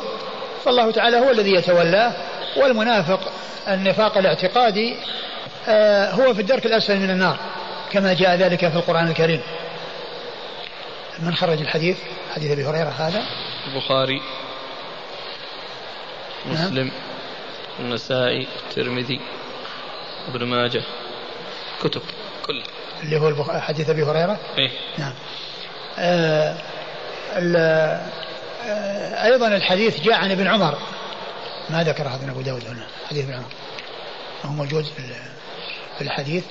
فالله تعالى هو الذي يتولاه والمنافق النفاق الاعتقادي آه، هو في الدرك الأسفل من النار كما جاء ذلك في القرآن الكريم من خرج الحديث حديث أبي هريرة هذا البخاري مسلم نعم. النسائي الترمذي ابن ماجه كتب كل اللي هو حديث أبي هريرة؟ إيه نعم. آه آه أيضا الحديث جاء عن ابن عمر ما ذكر هذا أبو داود هنا حديث ابن عمر. هو موجود في الحديث.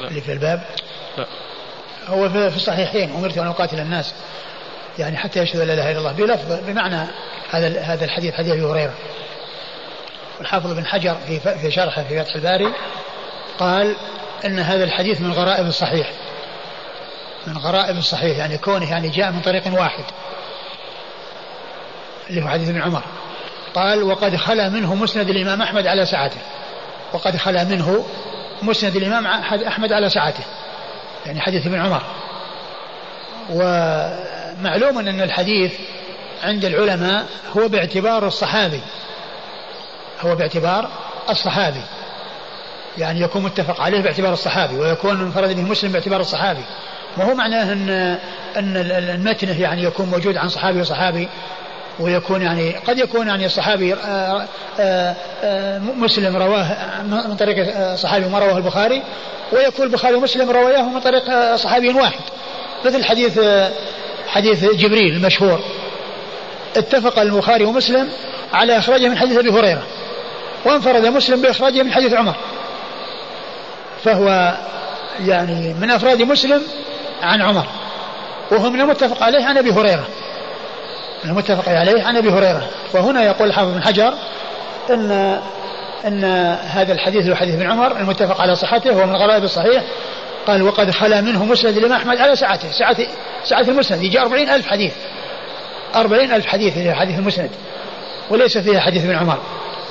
لا. اللي في الباب. لا. هو في الصحيحين أمرت أن أقاتل الناس. يعني حتى يشهد لا إله إلا الله. بلفظ بمعنى هذا هذا الحديث حديث أبي هريرة. والحافظ بن حجر في في شرحه في فتح الباري قال إن هذا الحديث من غرائب الصحيح. من غرائب الصحيح يعني كونه يعني جاء من طريق واحد. اللي هو حديث ابن عمر. قال وقد خلا منه مسند الإمام أحمد على سعته وقد خلا منه مسند الإمام أحمد على سعته يعني حديث ابن عمر. ومعلوم أن الحديث عند العلماء هو باعتبار الصحابي. هو باعتبار الصحابي. يعني يكون متفق عليه باعتبار الصحابي ويكون منفرد به مسلم باعتبار الصحابي. وهو معناه ان أن المتن يعني يكون موجود عن صحابي وصحابي؟ ويكون يعني قد يكون يعني الصحابي آه، آه، آه، مسلم رواه من طريق صحابي ما رواه البخاري ويكون البخاري ومسلم رواياه من طريق صحابي واحد. مثل حديث حديث جبريل المشهور. اتفق البخاري ومسلم على إخراجه من حديث أبي هريرة وانفرد مسلم بإخراجه من حديث عمر. فهو يعني من أفراد مسلم عن عمر وهو من المتفق عليه عن أبي هريرة. المتفق عليه عن أبي هريرة. وهنا يقول الحافظ بن حجر ان إن هذا الحديث هو حديث ابن عمر المتفق على صحته وهو من غرائب الصحيح. قال وقد خلا منه مسند الإمام أحمد على سعته سعة سعة المسند يجي أربعين ألف حديث. أربعين ألف حديث في حديث المسند وليس فيها حديث ابن عمر.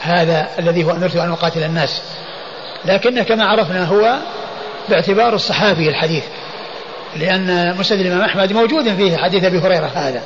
هذا الذي هو أمرت أن أقاتل الناس. لكن كما عرفنا هو باعتبار الصحابي الحديث لأن مسند الإمام أحمد موجود فيه حديث أبي هريرة. هذا.